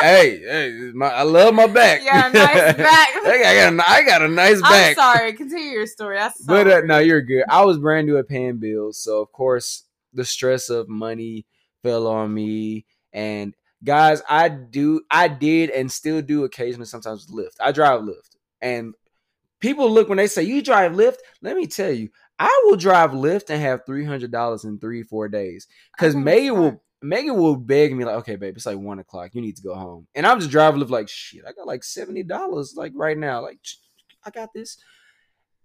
Hey, hey, my, I love my back. Yeah, nice back. I, got, a- I got a nice I'm back. sorry. Continue your story. That's so But uh, no, you're good. I was brand new at paying bills, so of course the stress of money fell on me. And guys, I do, I did, and still do occasionally sometimes Lyft. I drive Lyft, and people look when they say you drive Lyft. Let me tell you, I will drive Lyft and have three hundred dollars in three four days because May think Megan will. Megan will beg me like, okay, babe, it's like one o'clock. You need to go home, and I'm just driving like, shit. I got like seventy dollars like right now. Like, I got this.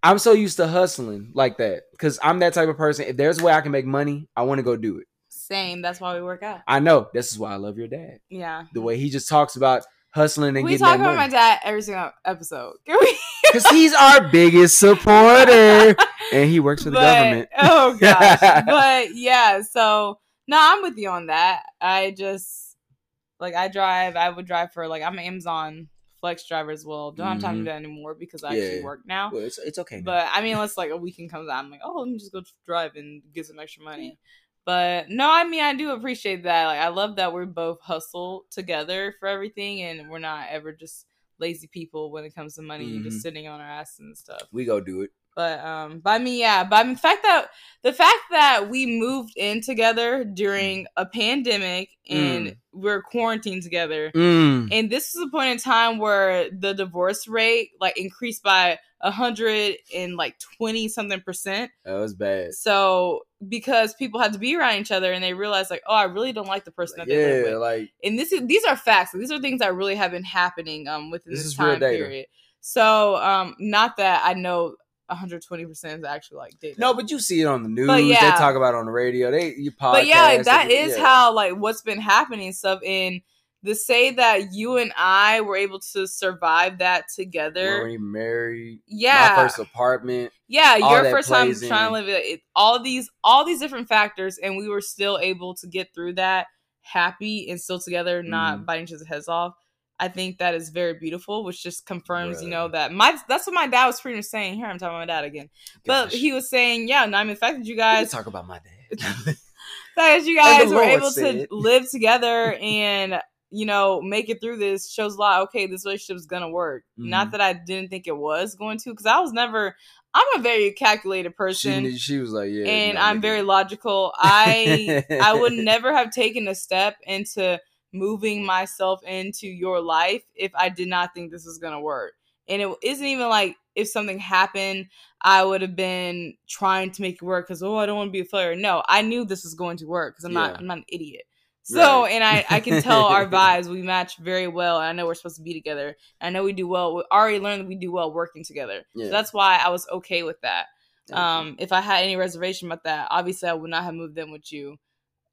I'm so used to hustling like that because I'm that type of person. If there's a way I can make money, I want to go do it. Same. That's why we work out. I know this is why I love your dad. Yeah. The way he just talks about hustling and We getting talk about my dad every single episode. Can we? because he's our biggest supporter and he works for the But- government. Oh gosh. but yeah, so no, I'm with you on that. I just like I drive. I would drive for like I'm an Amazon Flex driver as well. Don't have time to do that anymore because I Yeah. actually work now. Well, it's, it's okay. now. But I mean, unless like a weekend comes out, I'm like, oh, let me just go drive and get some extra money. But no, I mean, I do appreciate that. Like, I love that we're both hustle together for everything, and we're not ever just lazy people when it comes to money, Mhm. just sitting on our ass and stuff. we go do it. But um, but I mean, yeah. But I mean, the fact that the fact that we moved in together during a pandemic and we're quarantined together, Mm. and this is a point in time where the divorce rate like increased by a hundred and like twenty something percent. That was bad. So because people had to be around each other and they realized like, oh, I really don't like the person that they live yeah, with. like And this is these are facts. These are things that really have been happening um within This this, time period. So um not that I know 120 percent is actually like no, but you see it on the news. But They yeah. talk about it on the radio. They you podcast. but yeah, that is yeah. how like what's been happening stuff. And to say that you and I were able to survive that together, already married. yeah, My first apartment. yeah, your first time plays trying to live it, it, all these all these different factors, and we were still able to get through that happy and still together, not Mhm. biting each other's heads off. I think that is very beautiful, which just confirms, you know, that my that's what my dad was pretty much saying. Here I'm talking about my dad again, but he was saying, yeah, no, I mean, the fact that you guys talk about my dad. that you guys were able to live together and you know make it through this shows a lot okay this relationship is gonna work not Mhm. that i didn't think it was going to because i was never i'm a very calculated person she, she was like, yeah, and no, i'm nigga. very logical i i would never have taken a step into moving myself into your life if i did not think this was gonna work. And it isn't even like if something happened i would have been trying to make it work because oh i don't want to be a failure. No i knew this was going to work because i'm not i'm not an idiot. So Right. and i i can tell our vibes we match very well and i know we're supposed to be together i know we do well we already learned that we do well working together. Yeah. so that's why i was okay with that. Um if i had any reservation about that obviously i would not have moved in with you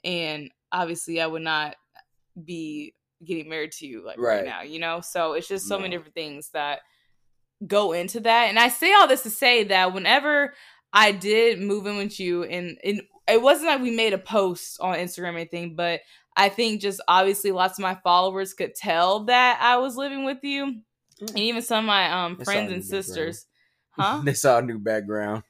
and obviously i would not be getting married to you like right, Right. now you know? So it's just so many different things that go into that and i say all this to say that whenever i did move in with you and, and it wasn't like we made a post on instagram or anything but i think just obviously lots of my followers could tell that i was living with you and even some of my um friends and sisters. Huh? They saw a new background.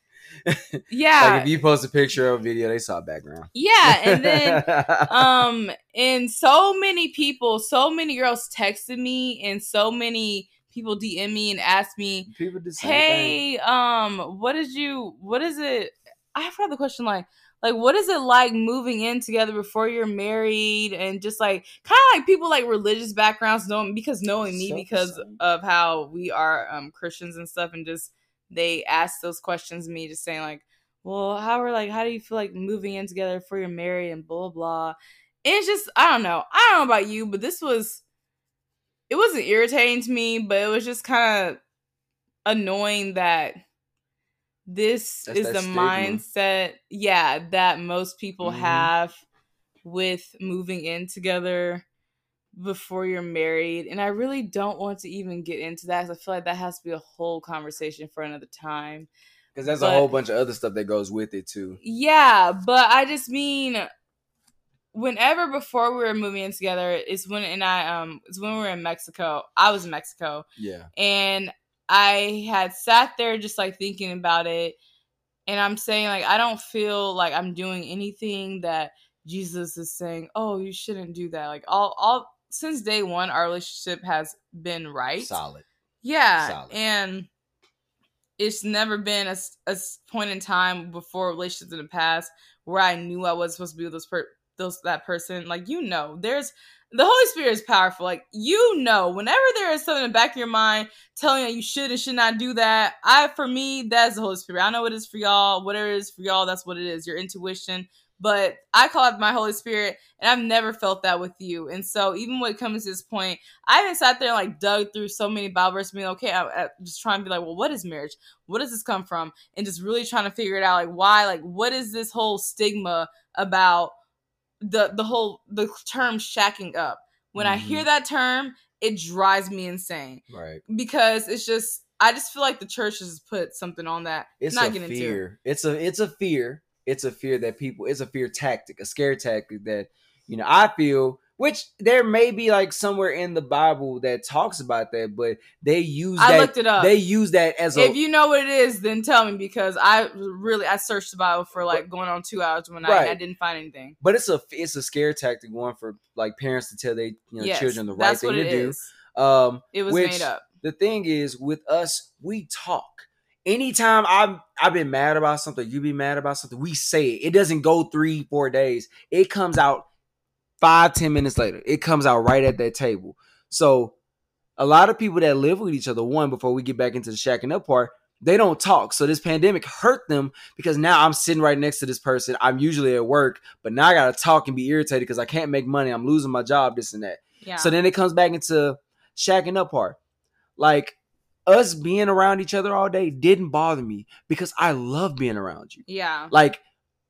Yeah Like if you post a picture or a video, they saw a background. yeah and then um and so many people so many girls texted me and so many people dm me and asked me people do the thing. hey um what did you what is it i forgot the question like like what is it like moving in together before you're married and just like kind of like people like religious backgrounds knowing because knowing me So because of how we are um christians and stuff and just they ask those questions to me just saying like well, how are like, how do you feel like moving in together before you're married and blah, blah. And it's just, I don't know. I don't know about you, but this was, it wasn't irritating to me, but it was just kind of annoying that this That's is the stigma. mindset, yeah, that most people Mhm. have with moving in together before you're married. And I really don't want to even get into that 'cause I feel like that has to be a whole conversation for another time. Because there's But- a whole bunch of other stuff that goes with it too. Yeah, but I just mean whenever before we were moving in together, it's when and I um it's when we were in Mexico. I was in Mexico Yeah. and I had sat there just like thinking about it and I'm saying like I don't feel like I'm doing anything that Jesus is saying, "Oh, you shouldn't do that." Like all all since day 1 our relationship has been right. Solid. Yeah, Solid. and it's never been a, a point in time before relationships in the past where I knew I was supposed to be with those per- those that person. Like you know, there's the Holy Spirit is powerful. Like you know, whenever there is something in the back of your mind telling you you should and should not do that, I for me that's the Holy Spirit. I know what it is for y'all. Whatever it is for y'all, that's what it is. Your intuition. But I call it my Holy Spirit, and I've never felt that with you. And so, even when it comes to this point, I haven't sat there and like dug through so many Bible verses, being okay, I, I uh, just trying to be like, well, what is marriage? What does this come from? And just really trying to figure it out, like why, like what is this whole stigma about the the whole the term shacking up? When I hear mm-hmm. that term, it drives me insane Right. because it's just I just feel like the church has put something on that. It's not a getting into. fear. It's a it's a fear. It's a fear that people. It's a fear tactic, a scare tactic that you know. I feel which there may be like somewhere in the Bible that talks about that, but they use I that. looked it up. They use that as a. if you know what it is, then tell me because I really I searched the Bible for like going on two hours when I, I didn't find anything. but it's a it's a scare tactic one for like parents to tell their you know yes, children the right thing to do. is. Um, It was which- made up. the thing is with us we talk anytime i've i've been mad about something you be mad about something we say it. It doesn't go three four days. It comes out five ten minutes later. It comes out right at that table. So a lot of people that live with each other one before we get back into the shacking up part they don't talk. So this pandemic hurt them because now i'm sitting right next to this person. I'm usually at work but now i gotta talk and be irritated because i can't make money. I'm losing my job this and that. Yeah. so then it comes back into shacking up part. Like us being around each other all day didn't bother me because I love being around you. yeah. Like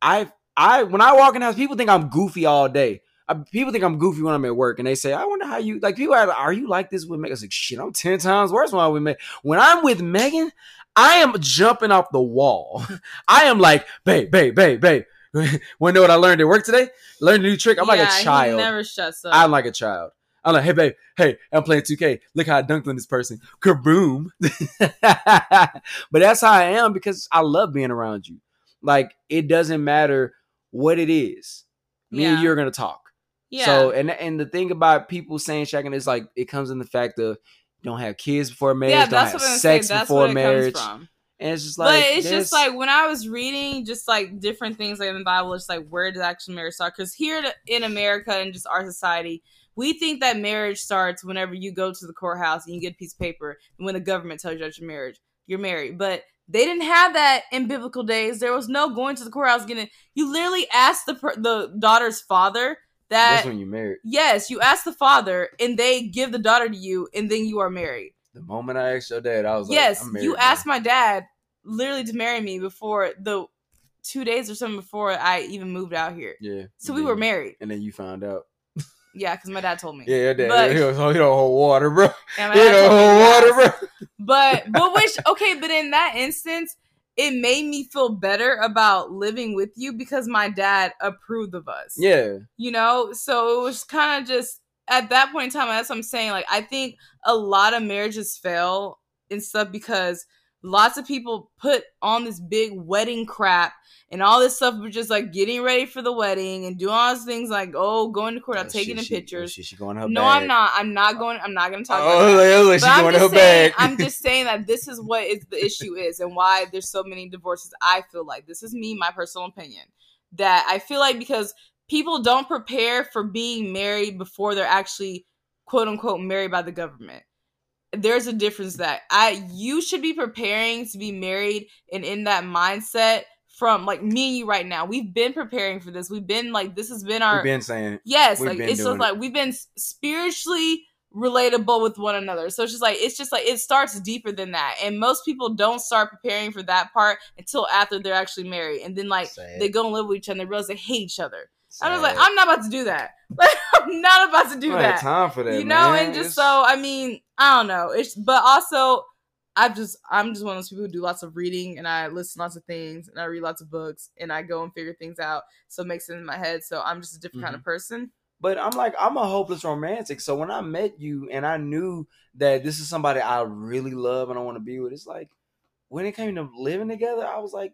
I I when I walk in the house, people think I'm goofy all day. I, people think I'm goofy when I'm at work, and they say, "I wonder how you like." People are, are you like this with Megan? I was like, "Shit, I'm ten times worse when I'm with Megan." When I'm with Megan, I am jumping off the wall. I am like, "Babe, babe, babe, babe." Want to know what I learned at work today? Learned a new trick. I'm like Yeah, a he child. never shuts up. I'm like a child. I'm like, hey, babe, hey, I'm playing 2K. Look how I dunked on this person. Kaboom. but that's how I am because I love being around you. Like, it doesn't matter what it is. Me and you are going to talk. yeah. So, and and the thing about people saying shacking is like, it comes in the fact of don't have kids before marriage, yeah, don't have sex before what it marriage. comes from. And it's just like, but it's just like when I was reading just like different things like in the Bible, it's like where does actually marriage start? Because here in America and just our society, we think that marriage starts whenever you go to the courthouse and you get a piece of paper and when the government tells you that you're married, you're married. But they didn't have that in biblical days. There was no going to the courthouse getting. You literally asked the the daughter's father that. that's when you're married. Yes, you ask the father, and they give the daughter to you, and then you are married. The moment I asked your dad, I was like, yes, you asked my dad literally to marry me before the two days or something before I even moved out here. Yeah. So we were married. And then you found out. Yeah, because my dad told me. Yeah, your dad. But- he, don't, oh, he don't hold water, bro. Yeah, He don't hold water, bro. But but which okay, but in that instance, it made me feel better about living with you because my dad approved of us. Yeah. you know so it was kind of just at that point in time that's what i'm saying like i think a lot of marriages fail and stuff because lots of people put on this big wedding crap and all this stuff was just like getting ready for the wedding and doing all these things like oh going to court i'm Oh, taking shit, the she- oh, pictures shit, she going her no bag. i'm not i'm not going i'm not going to talk oh, about Oh, that like, like, I'm going to her just, saying. I'm just saying that this is what is the issue is and why there's so many divorces. I feel like this is me, my personal opinion. That I feel like because people don't prepare for being married before they're actually quote unquote married by the government. There's a difference that I you should be preparing to be married and in that mindset from like me and you right now. We've been preparing for this. We've been like this has been our We've been saying yes, we've like been it's just doing like we've been spiritually relatable with one another. So it's just like it's just like it starts deeper than that. And most people don't start preparing for that part until after they're actually married. And then like they go and live with each other and they realize they hate each other. I was like, I'm not about to do that. Like, I'm not about to do I that. time for that. you know, man. and just It's- so I mean, I don't know. It's but also I've just I'm just one of those people who do lots of reading and I listen lots of things and I read lots of books and I go and figure things out. So it makes sense in my head. So I'm just a different kind of Mm-hmm. person. But I'm like, I'm a hopeless romantic. So when I met you and I knew that this is somebody I really love and I want to be with, it's like when it came to living together, I was like,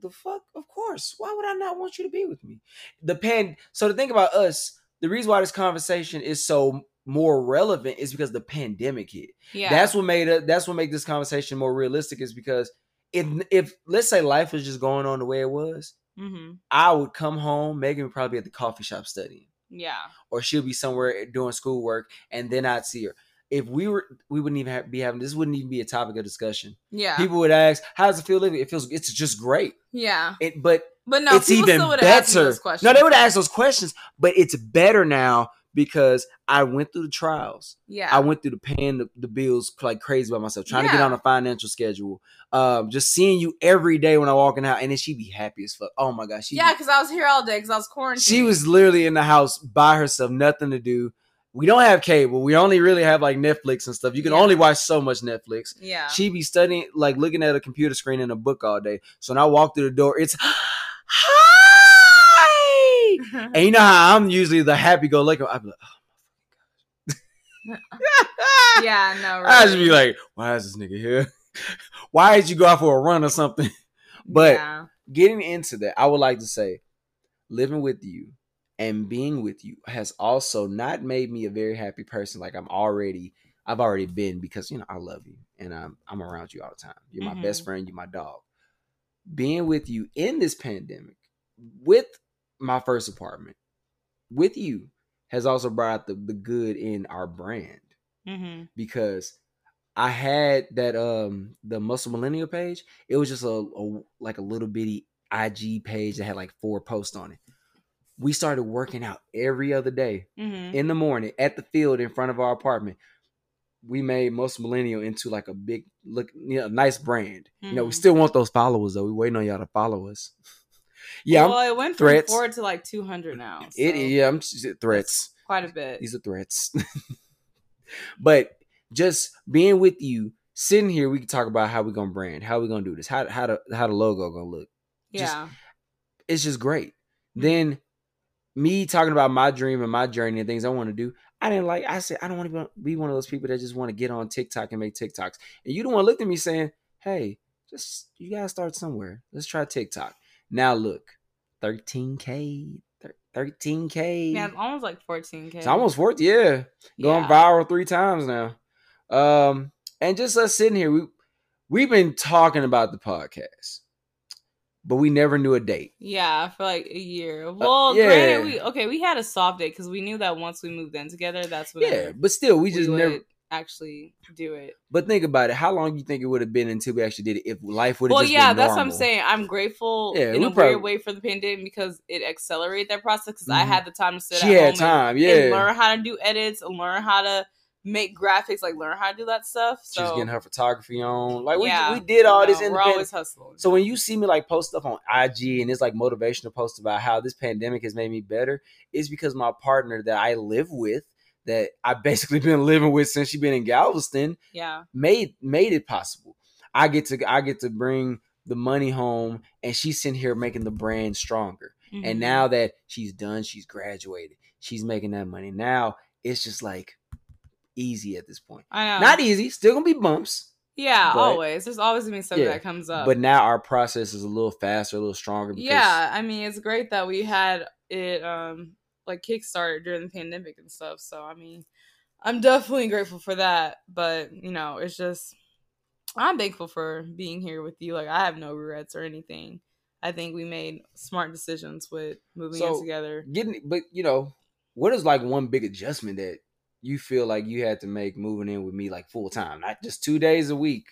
the fuck? Of course. Why would I not want you to be with me? The pan so to think about us, the reason why this conversation is so more relevant is because the pandemic hit. Yeah. That's what made it that's what made this conversation more realistic, is because if if let's say life was just going on the way it was, mm-hmm. I would come home, Megan would probably be at the coffee shop studying Yeah. or she'll be somewhere doing schoolwork, and then I'd see her. If we were, we wouldn't even have, be having this. Wouldn't even be a topic of discussion. Yeah. People would ask, "How does it feel living?" It feels, it's just great. yeah. It, but But no, it's people even still would have asked better. those questions. No, they would ask those questions, but it's better now because I went through the trials. Yeah. I went through the paying the, the bills like crazy by myself, trying to get on a financial schedule. Um, just seeing you every day when I walk in out, and then she'd be happy as fuck. Oh my gosh, she yeah, because I was here all day because I was quarantined. she was literally in the house by herself, nothing to do. We don't have cable. We only really have like Netflix and stuff. You can Yeah. only watch so much Netflix. Yeah. She be studying, like looking at a computer screen and a book all day. So when I walk through the door, it's hi. And you know how I'm usually the happy-go-lucky. I'm like, oh, yeah, no, I just be like, why is this nigga here? why did you go out for a run or something? But yeah. getting into that, I would like to say, living with you and being with you has also not made me a very happy person. Like I'm already, I've already been because you know I love you and I'm I'm around you all the time. You're my best Mhm. friend. You're my dog. Being with you in this pandemic, with my first apartment, with you, has also brought out the, the good in our brand hmm because I had that um the muscle millennial page. It was just a, a like a little bitty IG page that had like four posts on it. We started working out every other day hmm in the morning at the field in front of our apartment. We made muscle Millennial into like a big look, you know, nice brand. You know, we Mhm. still want those followers though. We waiting on y'all to follow us. yeah, I'm, well, it went from threats. four to like 200 now. So it. Yeah, I'm threats. quite a bit. These are threats. but just being with you, sitting here, we can talk about how we gonna brand, how we gonna do this, how how the how the logo gonna look. just- yeah. It's just great. Then me talking about my dream and my journey and things I want to do. I didn't like. I said I don't want to be one of those people that just want to get on TikTok and make TikToks. And you don't want to look at me saying, "Hey, just you gotta start somewhere. Let's try TikTok." Now look, 13k, 13k. yeah, it's almost like 14k. It's almost fourth, yeah. Going Yeah. viral three times now. Um, and just us sitting here, we we've been talking about the podcast, but we never knew a date. Yeah, for like a year. Well, Uh, yeah. granted, we okay, we had a soft date because we knew that once we moved in together, that's when Yeah, but still, we just never. actually do it. But think about it. How long you think it would have been until we actually did it? If life would have been? Well, yeah, that's what I'm saying. I'm grateful Yeah, in we a probably- weird way for the pandemic because it accelerated that process. Because I Mhm. had the time to sit She at home and- time, and, yeah. learn how to do edits and learn how to make graphics, like learn how to do that stuff. She was getting her photography on. Like we, yeah, we did all you this know, in We're always hustling. So when you see me like post stuff on IG and it's like motivational posts about how this pandemic has made me better, it's because my partner that I live with, that I basically been living with since she been in Galveston, yeah, made made it possible. I get to I get to bring the money home and she's sitting here making the brand stronger. Mhm. And now that she's done, she's graduated, she's making that money. Now it's just like easy at this point. I know. Not easy, still gonna be bumps. yeah, but- always. There's always gonna be something Yeah, that comes up. But now our process is a little faster, a little stronger. Because yeah, I mean, it's great that we had it um like kickstarted during the pandemic and stuff. So I mean, I'm definitely grateful for that. But you know, it's just I'm thankful for being here with you. Like I have no regrets or anything. I think we made smart decisions with moving in together. getting but you know what is like one big adjustment that you feel like you had to make moving in with me like full time not just two days a week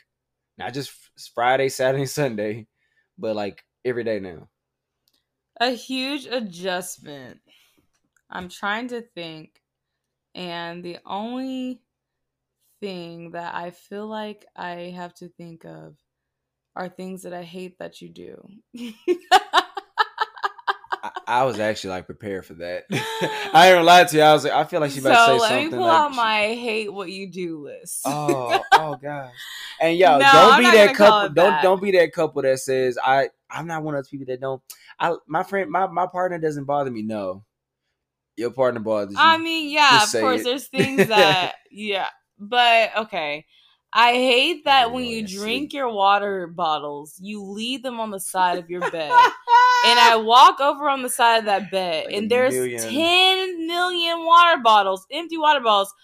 not just friday saturday sunday but like every day now. A huge adjustment. I'm trying to think. And the only thing that I feel like I have to think of are things that I hate that you do. I, was actually like prepared for that. I ain't gonna lie to you. I was like, I feel like she about so to say something. So let me pull like out my hate what you do list. Oh, oh gosh. And yo, No, don't I'm be that couple. Don't that. don't be that couple that says I I'm not one of those people that don't. I my friend my my partner doesn't bother me. No, your partner bothers you. I mean, yeah, of course, it. there's things that, yeah, but okay. I hate that when you drink your water bottles, you leave them on the side of your bed. and I walk over on the side of that bed, Like and there's million. 10 million water bottles, empty water bottles,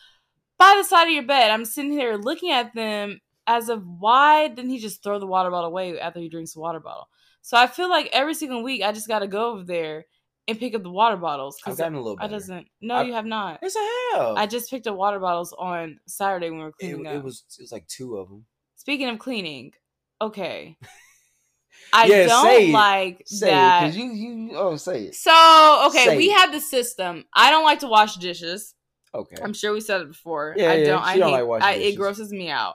by the side of your bed. I'm sitting here looking at them as of why didn't he just throw the water bottle away after he drinks the water bottle? So I feel like every single week I just got to go over there and pick up the water bottles I've gotten a little Better. I doesn't. No, I- you have not. It's a hell. I just picked up water bottles on Saturday when we were it, cleaning up. it was it was like two of them. Speaking of cleaning, okay. I Yeah, don't it. like Say that. it, you you oh say it. So okay, Say we it. have the system. I don't like to wash dishes. Okay. I'm sure we said it before. Yeah, I yeah, don't. she I don't hate. like washing I, it grosses me out.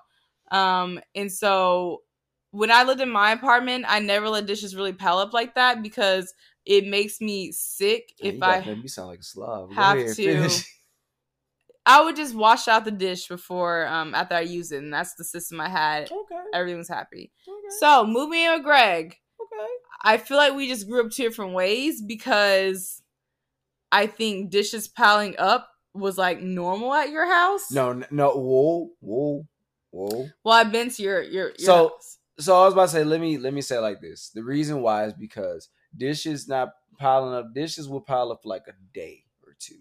Um, and so when I lived in my apartment, I never let dishes really pile up like that because it makes me sick Man, if I make me sound like a slob. Have to- finish. I would just wash out the dish before um after I use it, and that's the system I had. Okay. Everything was happy. Okay. So moving in with Greg, okay. I feel like we just grew up two different ways because I think dishes piling up was like normal at your house. No, no. Whoa, whoa, whoa. Well, I've been to your your, your So- house. So I was about to say, let me let me say it like this. The reason why is because dishes not piling up. Dishes will pile up for like a day or two.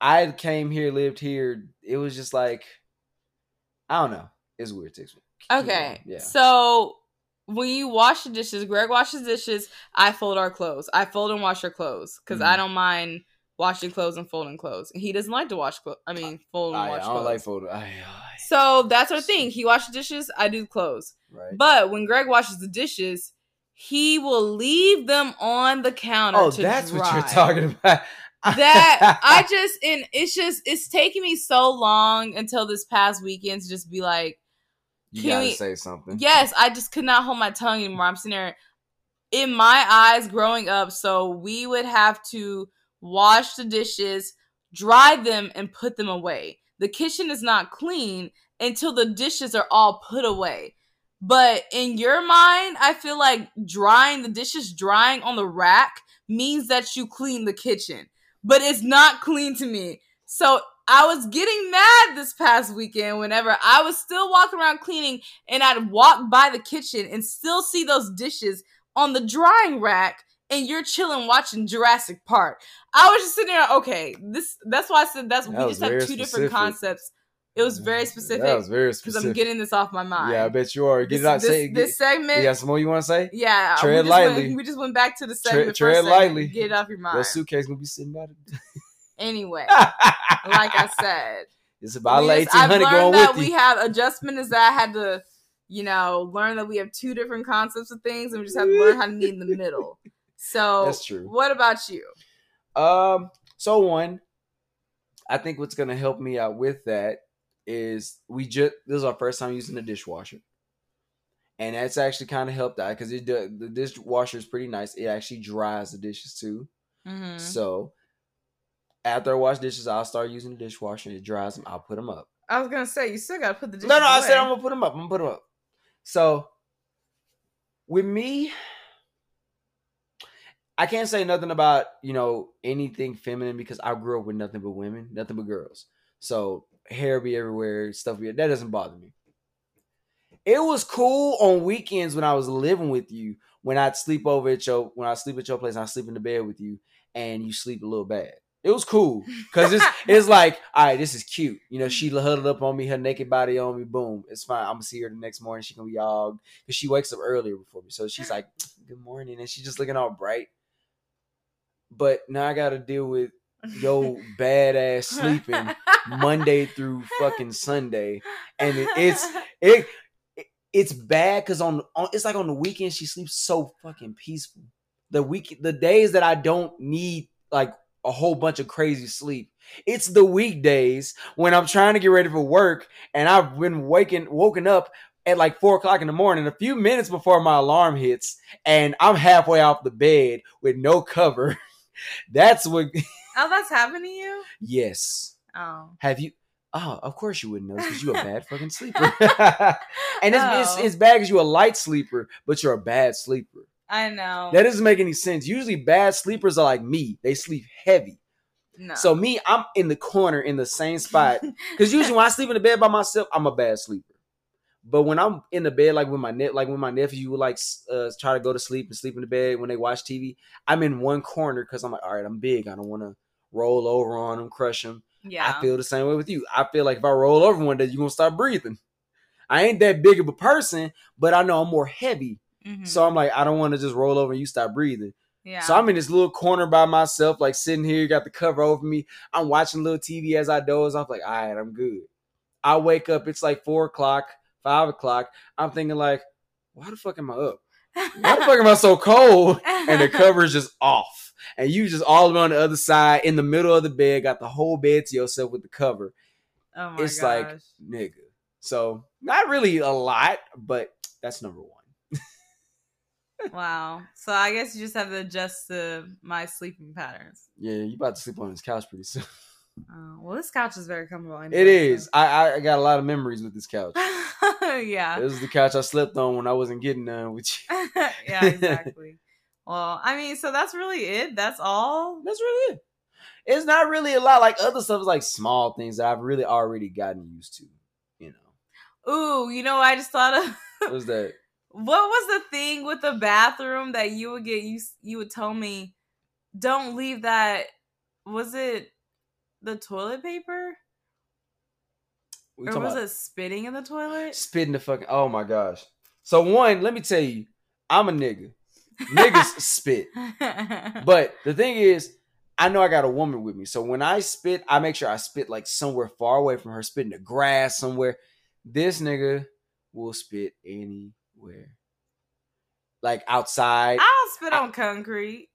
I came here, lived here. It was just like, I don't know. It's weird. Me. keep Okay. Yeah. So when you wash the dishes, Greg washes dishes. I fold our clothes. I fold and wash our clothes because I Mhm. don't mind washing clothes and folding clothes. And he doesn't like to wash clothes. I mean, fold and I, I don't clothes. like photo. I, I, so that's our thing. He washes dishes. I do clothes. right. But when Greg washes the dishes, he will leave them on the counter. oh, that's what you're talking about. That I just and it's just it's taking me so long until this past weekend to just be like, you can gotta we- say something. yes, I just could not hold my tongue anymore. I'm sitting there in my eyes growing up, so we would have to wash the dishes, dry them, and put them away. The kitchen is not clean until the dishes are all put away. But in your mind, I feel like drying the dishes, drying on the rack means that you clean the kitchen. But it's not clean to me. So I was getting mad this past weekend whenever I was still walking around cleaning and I'd walk by the kitchen and still see those dishes on the drying rack and you're chilling watching Jurassic Park. I was just sitting there, okay, this that's why I said that's That we just have two different concepts. It was very That specific was very specific. because. I'm getting this off my mind. Yeah, I bet you are. Get this, it out. this, say, this segment. you got some more you want to say? yeah, we Tread went- lightly. we just went back to the segment. tread a lightly. Get it off your mind. Your suitcase gonna be sitting by the. Anyway, like I said, it's about we eighteen learned going that with we you. have adjustment is that I had to, you know, learn that we have two different concepts of things, and we just have to learn how to meet in the middle. So That's true. What about you? Um. So one, I think what's gonna help me out with that is we just this is our first time using the dishwasher, and that's actually kind of helped out because it the dishwasher is pretty nice. It actually dries the dishes too. Mm-hmm. So after I wash dishes, I'll start using the dishwasher. and It dries them. I'll put them up. I was gonna say you still gotta put the dishes No, no, I said I'm gonna put them up. I'm gonna put them up. So with me, I can't say nothing about you know anything feminine because I grew up with nothing but women, nothing but girls. So hair be everywhere, stuff be that doesn't bother me. It was cool on weekends when I was living with you, when I'd sleep over at your when I sleep at your place, I sleep in the bed with you, and you sleep a little bad. It was cool because it's it's like, all right, this is cute. You know, she huddled up on me, her naked body on me. Boom, it's fine. I'm gonna see her the next morning. She gonna be all because she wakes up earlier before me, so she's like, "Good morning," and she's just looking all bright. But now I gotta deal with yo badass sleeping Monday through fucking Sunday, and it, it's it, it it's bad because on, on it's like on the weekend she sleeps so fucking peaceful. The week the days that I don't need like a whole bunch of crazy sleep. It's the weekdays when I'm trying to get ready for work and I've been waking woken up at like four o'clock in the morning, a few minutes before my alarm hits, and I'm halfway off the bed with no cover. That's what Oh, that's happened to you? yes. Oh. Have you Oh, of course you wouldn't know because you're a bad fucking sleeper. and it's, Oh. it's it's bad because you're a light sleeper, but you're a bad sleeper. I know. That doesn't make any sense. Usually bad sleepers are like me. They sleep heavy. no. So me, I'm in the corner in the same spot. Because usually when I sleep in the bed by myself, I'm a bad sleeper. But when I'm in the bed, like with my net, like when my nephew would like uh, try to go to sleep and sleep in the bed when they watch TV, I'm in one corner because I'm like, all right, I'm big. I don't want to roll over on them, crush them. Yeah. I feel the same way with you. I feel like if I roll over one day, you're gonna start breathing. I ain't that big of a person, but I know I'm more heavy. Mhm. So I'm like, I don't want to just roll over and you stop breathing. yeah. So I'm in this little corner by myself, like sitting here, got the cover over me. I'm watching a little TV as I doze. I'm like, all right, I'm good. I wake up, it's like four o'clock, five o'clock. I'm thinking like, why the fuck am I up? Why the fuck am I so cold? And the cover is just off. And you just all around the other side, in the middle of the bed, got the whole bed to yourself with the cover. oh my it's gosh. like, nigga. So not really a lot, but that's number one. wow. So I guess you just have to adjust to my sleeping patterns. Yeah, you about to sleep on this couch pretty soon. Oh, well, this couch is very comfortable. Anyway, It is. I, I I got a lot of memories with this couch. yeah. This is the couch I slept on when I wasn't getting none with you. yeah, exactly. Well, I mean, so that's really it. That's all. That's really it. It's not really a lot like other stuff is like small things that I've really already gotten used to. You know. Ooh, you know, I just thought of. What was that? what was the thing with the bathroom that you would get? You you would tell me, don't leave that. Was it the toilet paper, or was about it spitting in the toilet? spitting the fucking oh my gosh. So one, let me tell you, I'm a nigga. Niggas spit. But the thing is, I know I got a woman with me. So when I spit, I make sure I spit like somewhere far away from her, spit in the grass somewhere. This nigga will spit anywhere. Like outside. I'll spit on concrete.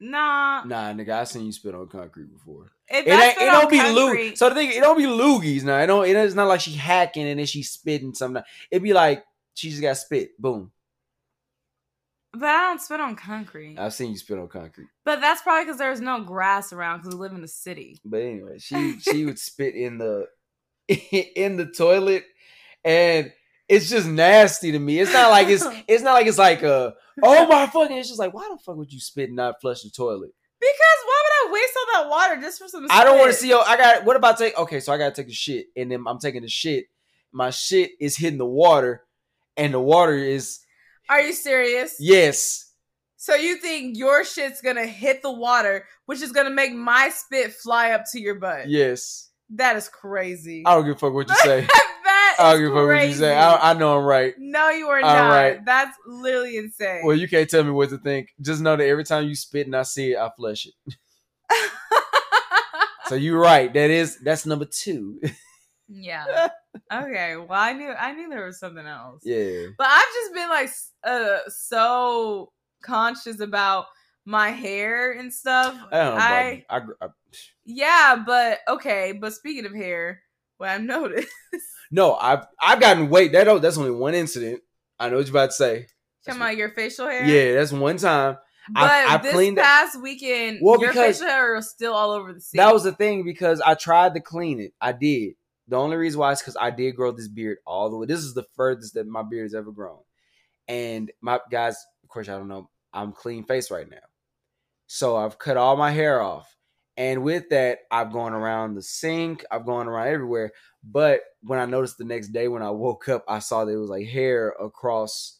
Nah, Nah, nigga, I seen you spit on concrete before. if It I ain't. It don't be concrete- loo. So the thing, it don't be loogies. Now, it don't. It is not like she hacking and then she spitting something. It'd be like she just got spit. Boom. But I don't spit on concrete. I've seen you spit on concrete. but that's probably because there's no grass around because we live in the city. But anyway, she she would spit in the in the toilet, and it's just nasty to me. It's not like it's it's not like it's like a oh my fucking. It's just like why the fuck would you spit and not flush the toilet? Because why would I waste all that water just for some? I don't want to see. Yo, I got. What about take? Okay, so I got to take a shit, and then I'm taking the shit. My shit is hitting the water, and the water is Are you serious? yes, So you think your shit's gonna hit the water, which is gonna make my spit fly up to your butt? yes. That is crazy. I don't give a fuck what you say. that I don't give a fuck what you say. I, I know I'm right. no, you are All not. right. That's literally insane. Well, you can't tell me what to think. Just know that every time you spit and I see it, I flush it. So you're right. That is that's number two. yeah. Okay. Well, I knew I knew there was something else. yeah. But I've just been like uh so conscious about my hair and stuff. I don't know. I I, I, I yeah, but okay. But speaking of hair, what I've noticed, no, I've I've gotten weight. That oh, that's only one incident. I know what you're about to say. Come about your facial hair. Yeah, that's one time. But I- I this cleaned that- past weekend, Well, your facial hair was still all over the seat. That was the thing because I tried to clean it. I did. The only reason why is because I did grow this beard all the way. This is the furthest that my beard has ever grown. And my guys, of course, I don't know. I'm clean face right now. So I've cut all my hair off. And with that, I've gone around the sink. I've gone around everywhere. But when I noticed the next day when I woke up, I saw that it was like hair across,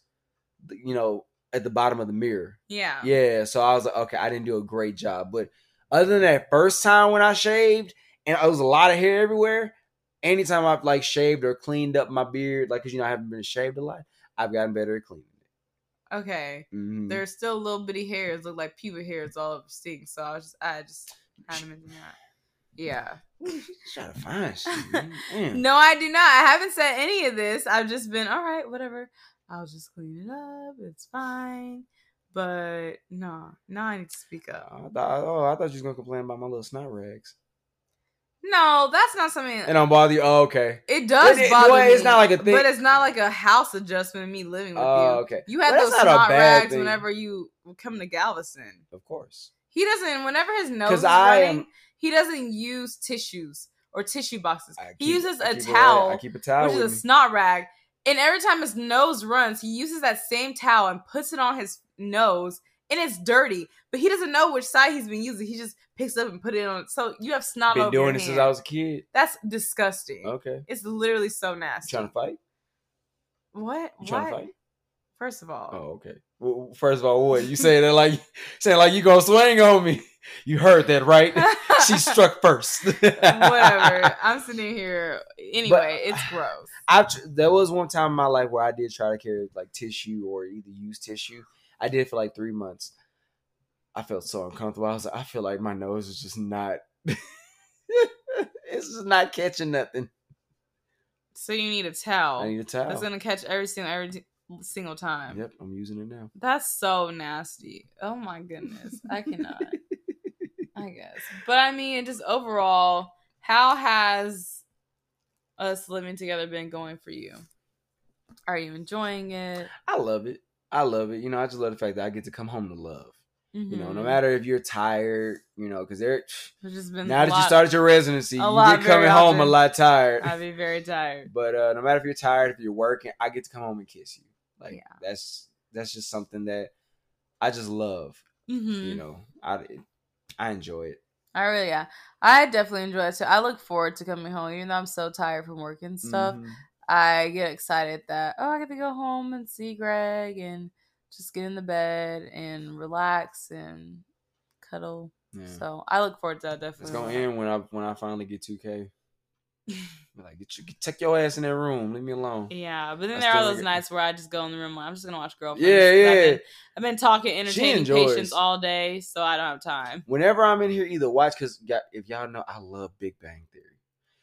the, you know, at the bottom of the mirror. yeah. Yeah, so I was like, okay, I didn't do a great job. But other than that first time when I shaved and it was a lot of hair everywhere, anytime I've like shaved or cleaned up my beard, like, cause you know, I haven't been shaved a lot, I've gotten better at cleaning it. Okay. Mhm. There's still little bitty hairs, look like pubic hairs all over the sink. So I was just, I just had to mention that. Yeah. Trying to find shit. No, I do not. I haven't said any of this. I've just been all right, whatever. I'll just clean it up. It's fine. But no, now I need to speak up. I thought, oh, I thought you was gonna complain about my little snot rags. No, that's not something. It don't bother you. Oh, okay. It does It- it- bother well, me. it's not like a thing- but it's not like a house adjustment. Me living with Oh, you. okay. You had Well, those not snot rags thing. whenever you come to Galveston. Of course. He doesn't. Whenever his nose is I running, am- he doesn't use tissues or tissue boxes. I he uses a keep towel, I keep a towel which is a me. snot rag. And every time his nose runs, he uses that same towel and puts it on his nose, and it's dirty. But he doesn't know which side he's been using. He just picks up and put it on. So you have snot Been over doing this since. I was a kid. That's disgusting. Okay. It's literally so You nasty. trying to fight? what? You trying what? to fight? First of all, Oh, okay. Well, first of all, what you saying that like saying like you gonna swing on me? You heard that right? she struck first. Whatever. I'm sitting here. Anyway, uh, it's gross. I tr- there was one time in my life where I did try to carry like tissue or either use tissue. I did it for like three months. I felt so uncomfortable. I was like, I feel like my nose is just not. it's just not catching nothing. So you need a towel. I need a towel. It's gonna catch every single every single time. Yep, I'm using it now. That's so nasty. Oh my goodness. I cannot. I guess. But I mean, just overall, how has us living together been going for you? Are you enjoying it? I love it. I love it. You know, I just love the fact that I get to come home to love. You know, no Mhm. matter if you're tired, you know, because they're It's just been now that you started your residency, you lot get coming home a lot tired. I'd be very tired. But uh, no matter if you're tired, if you're working, I get to come home and kiss you. Like Yeah. that's that's just something that I just love. hmm You know, I I enjoy it. I really, yeah, I definitely enjoy it too. I look forward to coming home, even though I'm so tired from work and stuff. Mhm. I get excited that oh, I get to go home and see Greg and just get in the bed and relax and cuddle. Yeah. So I look forward to that definitely. it's gonna end when I when I finally get 2K. Like, get you, take your ass in that room. Leave me alone. Yeah, but then I there are those nights where I just go in the room. like, I'm just gonna watch girlfriends. Yeah, 'cause I've yeah. been, I've been talking, entertaining patients all day, so I don't have time. Whenever I'm in here, either watch because if y'all know, I love Big Bang Theory.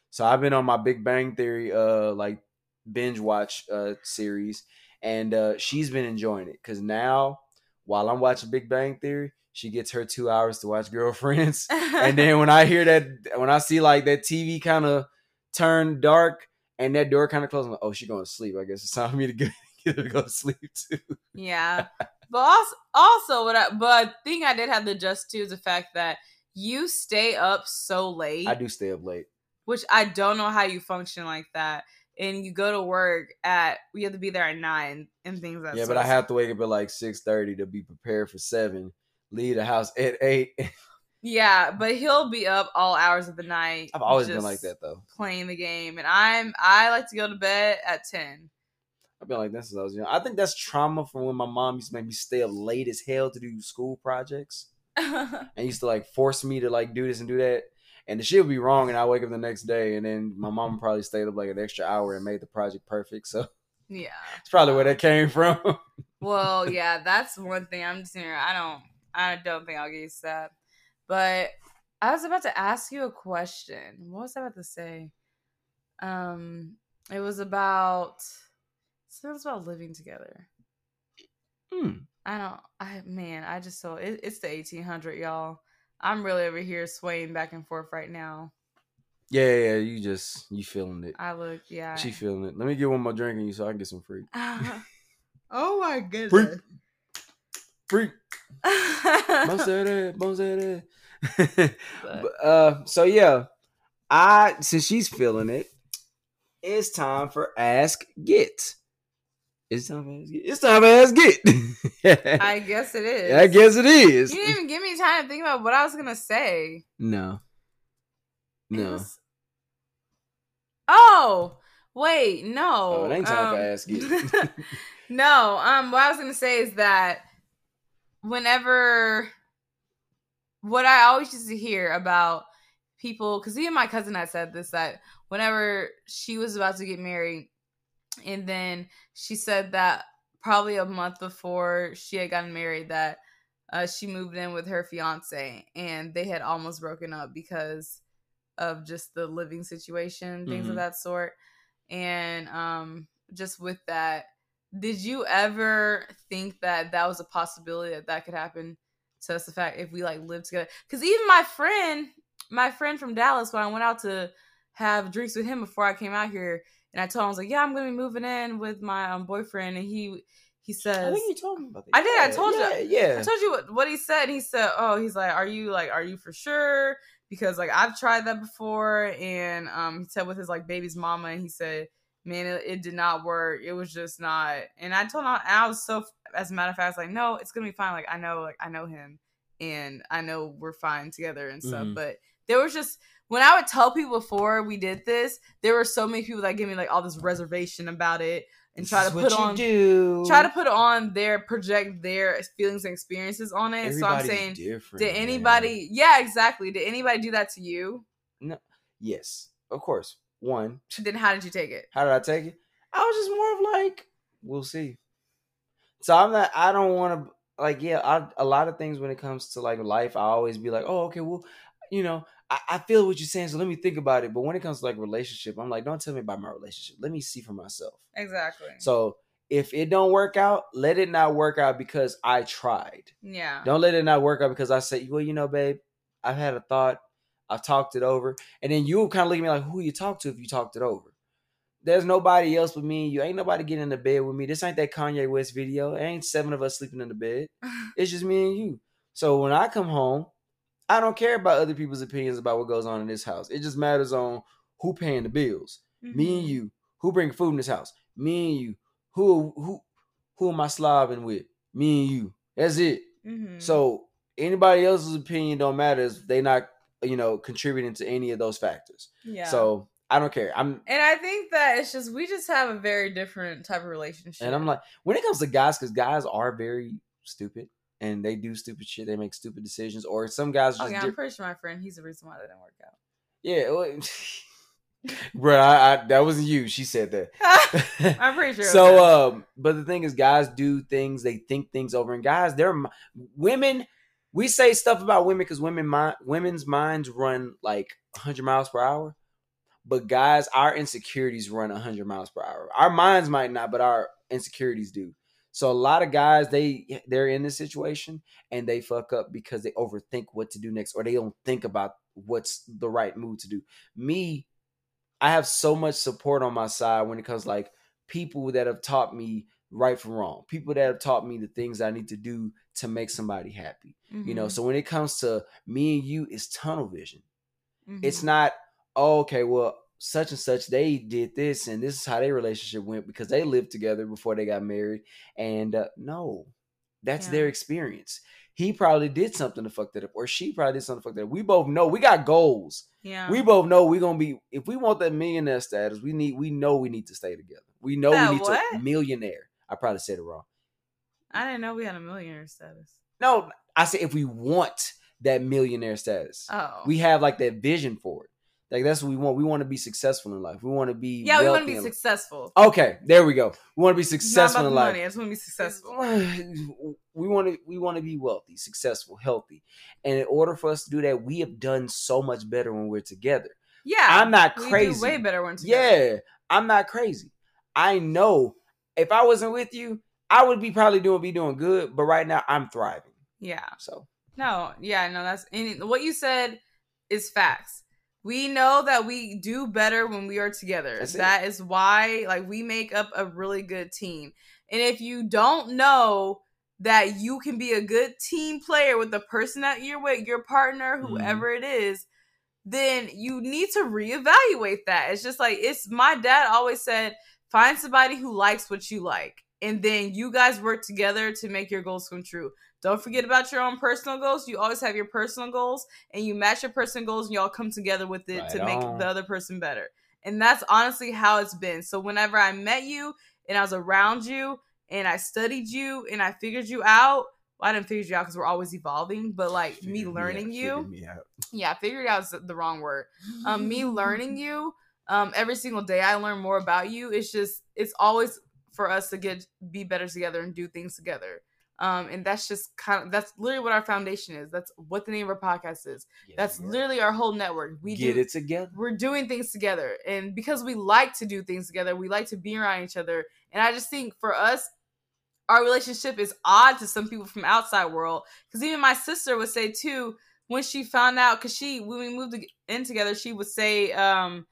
So I've been on my Big Bang Theory uh like binge watch uh series, and uh she's been enjoying it because now while I'm watching Big Bang Theory, she gets her two hours to watch Girlfriends. and then when I hear that, when I see like that TV kind of turn dark and that door kind of closes, I'm like, oh, she's going to sleep. I guess it's time for me to go, get her to go to sleep too. Yeah, but also, also what I but thing I did have to adjust to is the fact that you stay up so late, I do stay up late. which I don't know how you function like that. And you go to work at we have to be there at nine and things like that. yeah, but I have to wake up at like six thirty to be prepared for seven. Leave the house at eight. Yeah, but he'll be up all hours of the night. I've always been like that though. playing the game, and I'm I like to go to bed at ten. I've been like that since I was young. I think that's trauma from when my mom used to make me stay up late as hell to do school projects. and used to like force me to like do this and do that. And the shit would be wrong, and I wake up the next day, and then my mom probably stayed up like an extra hour and made the project perfect. So yeah. it's probably where that came from. Well, yeah, that's one thing. I'm just here. I don't. I don't think I'll get used to that. But I was about to ask you a question. What was I about to say? Um, it was about. It was about living together. Hmm. I don't. I man, I just saw it, it's the 1800, y'all. I'm really over here swaying back and forth right now. Yeah, yeah, you just you feeling it. I look, yeah. She feeling it. Let me get one more drink in you so I can get some free. oh my goodness. Freak. Free. Bounce that ass, bounce that ass. But- But, uh, so yeah, I since she's feeling it, it's time for Ask It. It's time for Ask It. It's time for Ask It. I guess it is. I guess it is. You didn't even give me time to think about what I was gonna say. No. No. was- Oh, wait, no. Oh, it ain't time for um, ask it. no, um, what I was gonna say is that whenever what I always used to hear about people, because even my cousin had said this that whenever she was about to get married, and then she said that probably a month before she had gotten married, that uh, she moved in with her fiance, and they had almost broken up because of just the living situation, things of Mhm. that sort. And um, just with that, did you ever think that that was a possibility that that could happen to us? The fact if we like live together, because even my friend, my friend from Dallas, when I went out to have drinks with him before I came out here, and I told him I was like, "Yeah, I'm gonna be moving in with my um, boyfriend," and he he says, I think you told me about that. I did, I Yeah, told you. yeah, Yeah. I told you what, what he said. He said, "Oh, he's like, are you like, are you for sure?" Because like I've tried that before, and um, he said with his like baby's mama, and he said, "Man, it, it did not work. It was just not." And I told him, and I was so, as a matter of fact, I was like, "No, it's gonna be fine. Like I know, like I know him, and I know we're fine together and stuff." Mhm. But there was just when I would tell people before we did this, there were so many people that gave me like all this reservation about it and try This to put on do. try to put on their project their feelings and experiences on it. so I'm saying, did man. anybody? Yeah, exactly. Did anybody do that to you? No. Yes, of course. One, Then how did you take it? how did I take it? I was just more of like, we'll see. So I'm not. I don't want to like. Yeah, I, a lot of things when it comes to like life, I always be like, oh, okay, well, you know, I, I feel what you're saying, so let me think about it. But when it comes to like relationship, I'm like, don't tell me about my relationship. Let me see for myself. Exactly. So if it don't work out, let it not work out because I tried. yeah. Don't let it not work out because I say, well, you know, babe, I've had a thought, I've talked it over, and then you kind of look at me like, who you talk to if you talked it over? There's nobody else but me you. Ain't nobody getting in the bed with me. This ain't that Kanye West video. It ain't seven of us sleeping in the bed. It's just me and you. So when I come home, I don't care about other people's opinions about what goes on in this house. It just matters on who paying the bills. Me and you. Who bring food in this house? Me and you. Who who who am I slobbing with? Me and you. That's it. Mhm. So anybody else's opinion don't matter if they not you know contributing to any of those factors. yeah. So I don't care. I'm and I think that it's just we just have a very different type of relationship. and I'm like when it comes to guys, because guys are very stupid and they do stupid shit. They make stupid decisions, or some guys are oh just yeah, I'm pretty sure my friend he's the reason why that didn't work out. yeah. Well, bro, I, I, that wasn't you. She said that. I'm pretty sure. so um but the thing is guys do things they think things over and guys they're women we say stuff about women because women mind women's minds run like 100 miles per hour but guys our insecurities run 100 miles per hour our minds might not but our insecurities do so a lot of guys they they're in this situation and they fuck up because they overthink what to do next or they don't think about what's the right move to do me i have so much support on my side when it comes like people that have taught me right from wrong people that have taught me the things i need to do to make somebody happy you know Mhm. so when it comes to me and you it's tunnel vision it's Mhm. not oh, okay well such and such they did this and this is how their relationship went because they lived together before they got married and uh, no that's Yeah. their experience. He probably did something to fuck that up or she probably did something to fuck that up. We both know we got goals. Yeah. we both know we're gonna be if we want that millionaire status we need we know we need to stay together. We know That we need to millionaire. I probably said it wrong. I didn't know we had a millionaire status. no i said if we want that millionaire status. Oh, we have like that vision for it like that's what we want we want to be successful in life we want to be yeah, we want to be successful. okay there we go we want to be successful in life money. I just want to be successful. we want to we want to be wealthy successful healthy and in order for us to do that we have done so much better when we're together Yeah, i'm not we do crazy way better when together. Yeah, I'm not crazy. I know if I wasn't with you, I would be probably doing be doing good, but right now I'm thriving. yeah. So No, yeah, no, that's any, what you said is facts. We know that we do better when we are together. That's it. That is why, like, we make up a really good team. And if you don't know that you can be a good team player with the person that you're with, your partner, Mhm. whoever it is, then you need to reevaluate that. It's just like it's my dad always said, find somebody who likes what you like. And then you guys work together to make your goals come true. Don't forget about your own personal goals. You always have your personal goals and you match your personal goals and y'all come together with it Right to make on. the other person better. And that's honestly how it's been. So whenever I met you and I was around you and I studied you and I figured you out, well, I didn't figure you out because we're always evolving, but like me learning you, yeah, figured out is the wrong word. Um, me learning you, um, every single day I learn more about you. It's just it's always for us to get be better together and do things together. Um, and that's just kind of that's literally what our foundation is. That's what the name of our podcast is. That's literally our whole network. We get do, it together. we're doing things together and because we like to do things together we like to be around each other and i just think for us our relationship is odd to some people from outside world because even my sister would say too when she found out because she when we moved in together she would say um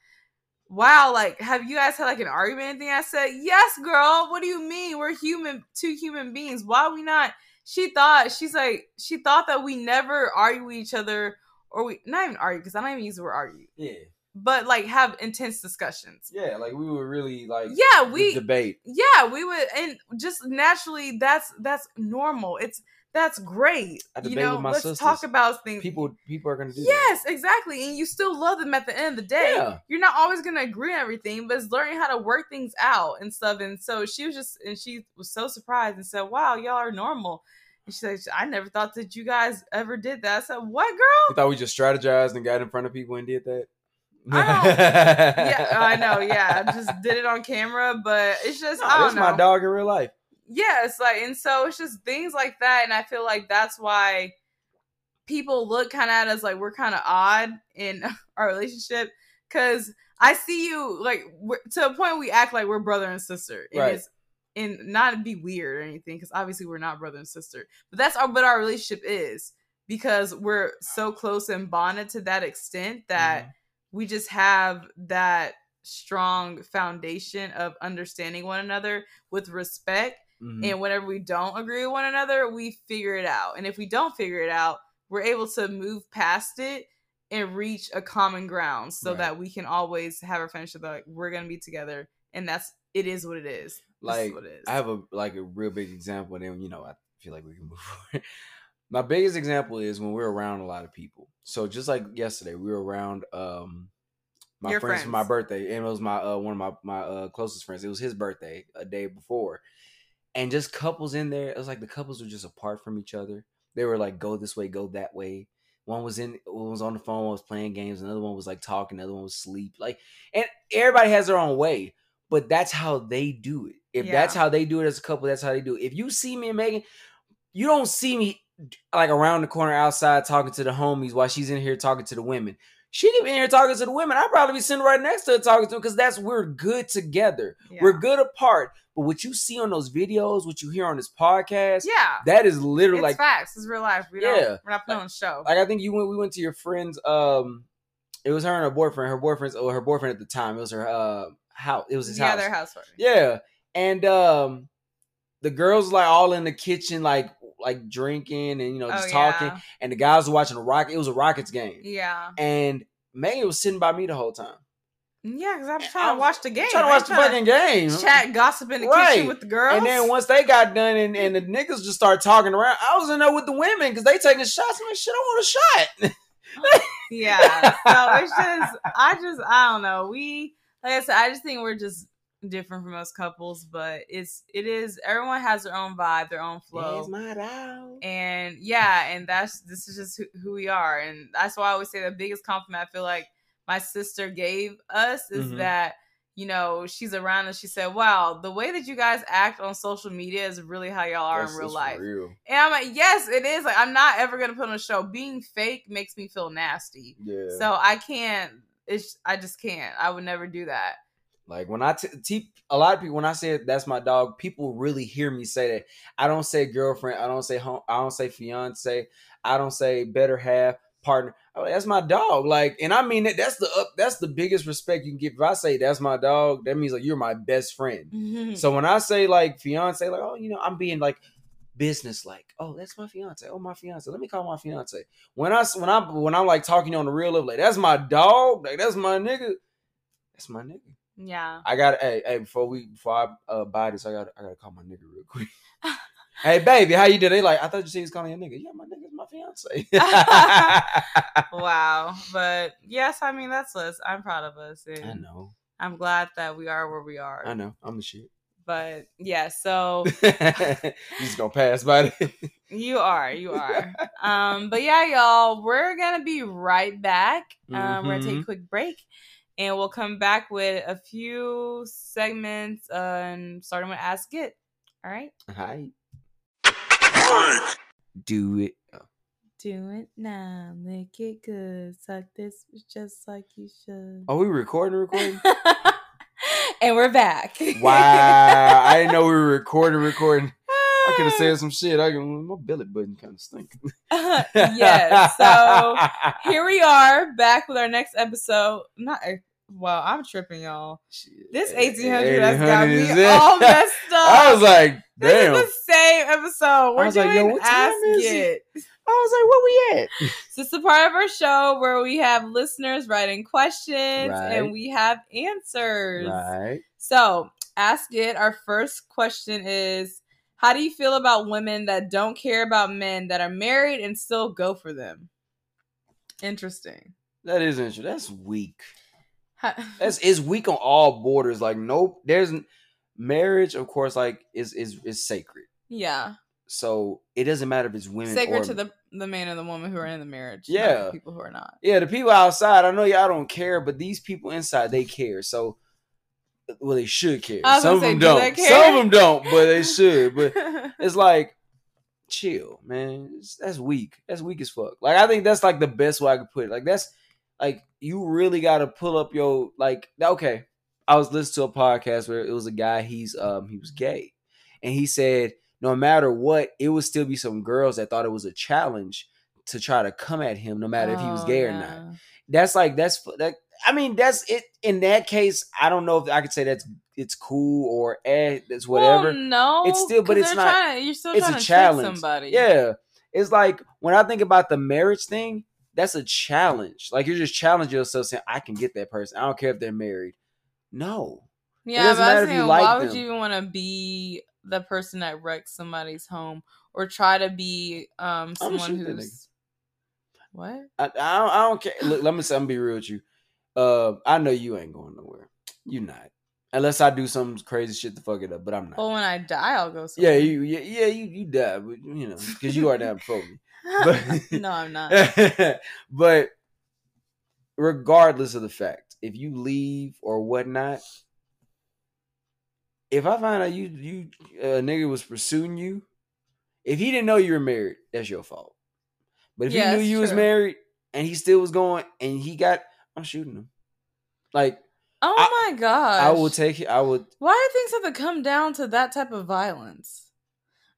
wow like have you guys had like an argument anything i said yes girl what do you mean we're human two human beings why are we not she thought she's like she thought that we never argue with each other or we not even argue because i don't even use the word argue Yeah, but like have intense discussions. yeah. Like we were really like Yeah, we debate. yeah, we would and just naturally that's that's normal. It's that's great. I You know, let's sisters. talk about things. People, people are gonna do that. Yes, exactly. And you still love them at the end of the day. Yeah. You're not always gonna agree on everything, but it's learning how to work things out and stuff. And so she was just and she was so surprised and said, Wow, y'all are normal. And she said, I never thought that you guys ever did that. I said, What girl? You thought we just strategized and got in front of people and did that? yeah, I know. Yeah, just did it on camera, but it's just I don't know. my dog in real life. It's like, and so it's just things like that, and I feel like that's why people look kind of at us like we're kind of odd in our relationship because I see you like to a point we act like we're brother and sister, and Right. and not be weird or anything because obviously we're not brother and sister, but that's our what our relationship is because we're so close and bonded to that extent that mm-hmm. we just have that strong foundation of understanding one another with respect Mhm. and whenever we don't agree with one another we figure it out and if we don't figure it out we're able to move past it and reach a common ground so Right. that we can always have our friendship that like we're gonna be together and that's it is what it is This is like what it is I have a like a real big example, and then you know I feel like we can move forward. My biggest example is when we're around a lot of people. So just like yesterday, we were around um my Your friends, for my birthday, and it was my uh, one of my my uh, closest friends. It was his birthday a day before, and just couples in there. It was like the couples were just apart from each other. They were like go this way, go that way. One was in, one was on the phone, one was playing games. Another one was like talking. Another one was sleep. Like, and everybody has their own way but that's how they do it. If that's how they do it as a couple, that's how they do it. If you see me and Megan, you don't see me like around the corner outside talking to the homies while she's in here talking to the women. She could be in here talking to the women. I'd probably be sitting right next to her talking to them because that's we're good together. yeah. We're good apart. But what you see on those videos, what you hear on this podcast, yeah that is literally it's like facts it's real life we Yeah. don't we're not putting on a show like I think you went we went to your friend's um it was her and her boyfriend. Her boyfriend's or her boyfriend at the time. It was her uh house. It was his yeah house. their house Yeah. And um the girls like all in the kitchen like like drinking and you know just Oh, talking yeah. and the guys were watching a rocket it was a Rockets game. yeah And Megan was sitting by me the whole time. yeah because i'm And trying I to watch the game Trying to watch ain't the fucking game. chat gossip in the Right. kitchen with the girls And then once they got done and, and the niggas just started talking around, I was in there with the women because they taking shots. I'm like, shit, I want a shot. yeah so it's just i just i don't know we like i said i just think we're just different from most couples but it's it is everyone has their own vibe their own flow There's my and yeah and that's this is just who, who we are and that's why i always say the biggest compliment i feel like my sister gave us is Mhm. that you know she's around and she said wow the way that you guys act on social media is really how y'all are That's- in real life Real. and i'm like yes it is like i'm not ever gonna put on a show being fake makes me feel nasty Yeah. so I can't. It's I just can't. I would never do that. Like when I t- te- a lot of people when I say that's my dog, people really hear me say that. I don't say girlfriend. I don't say home. I don't say fiance. I don't say better half partner. Like, that's my dog. Like, and I mean that. That's the up. That's the biggest respect you can give. If I say that's my dog, that means like you're my best friend. Mm-hmm. So when I say like fiance, like oh, you know, I'm being like business like. Oh, that's my fiance. Oh, my fiance. Let me call my fiance. When I when I when I'm like talking on the real level, like that's my dog. Like that's my nigga. That's my nigga. Yeah. I got hey hey before we before I uh, buy this, I got I gotta call my nigga real quick. hey baby, how you doing? They like I thought you said he was calling you a nigga. Yeah, my nigga's my fiance. Wow. But yes, I mean that's us. I'm proud of us, and I know, I'm glad that we are where we are. I know, I'm the shit. But yeah, so you just gonna pass by it. you are, you are. um, but yeah, y'all, we're gonna be right back. Um, we're gonna take a Mhm. quick break. And we'll come back with a few segments, uh, and starting with Ask It. All right. Hi. Do it. Do it now, Make it good, suck this just like you should. Are we recording? Recording? and we're back. Wow! I didn't know we were recording. Recording. I could have said some shit. I can, my belly button kind of stink. yes. So here we are back with our next episode. Not eh, well, I'm tripping, y'all. This 1800 has got 1800 me all messed up. I was like, this is the same episode. We're was like, doing yo, Ask It. I was like, where we at? So it's a part of our show where we have listeners writing questions Right. and we have answers. Right. So, ask it. Our first question is How do you feel about women that don't care about men that are married and still go for them? Interesting. That is interesting. That's weak. How- That's is weak on all borders. Like, nope. There's marriage, of course. Like, is is is sacred. yeah. So it doesn't matter if it's women Sacred or to the, the man and the woman who are in the marriage. Yeah. the people who are not. yeah. The people outside, I know y'all don't care, but these people inside, they care. So, well, they should care. Some of them do don't. Some of them don't, but they should. But it's like chill man. That's weak. That's weak as fuck. Like i think that's like the best way i could put it. Like that's like you really got to pull up your like okay. I was listening to a podcast where it was a guy he's um he was gay. And he said no matter what it would still be some girls that thought it was a challenge to try to come at him no matter if he was Oh, gay or not. that's like that's that i mean that's it in that case i don't know if i could say that's it's cool or eh that's whatever Well, no, It's still- but it's not- Trying you're still it's trying a to challenge. somebody. Yeah. It's like when I think about the marriage thing, that's a challenge. Like you're just challenging yourself saying, I can get that person. I don't care if they're married. No. Yeah, but I was saying, like why would them. you even want to be the person that wrecks somebody's home or try to be um someone who's what? I, I, don't, I don't care. Look, let me say, I'm gonna be real with you. Uh, I know you ain't going nowhere. You not. Unless I do some crazy shit to fuck it up, but I'm not. Well, when I die, I'll go. yeah, you, yeah, yeah, you, you die, but you know, because you are down before me. but- no, I'm not. but regardless of the fact, if you leave or whatnot, if I find out you you a nigga was pursuing you, if he didn't know you were married, that's your fault. But if Yeah, he knew you was married and he still was going and he got, I'm shooting him. Like Oh my god, I will take it. I would. Why do things have to come down to that type of violence?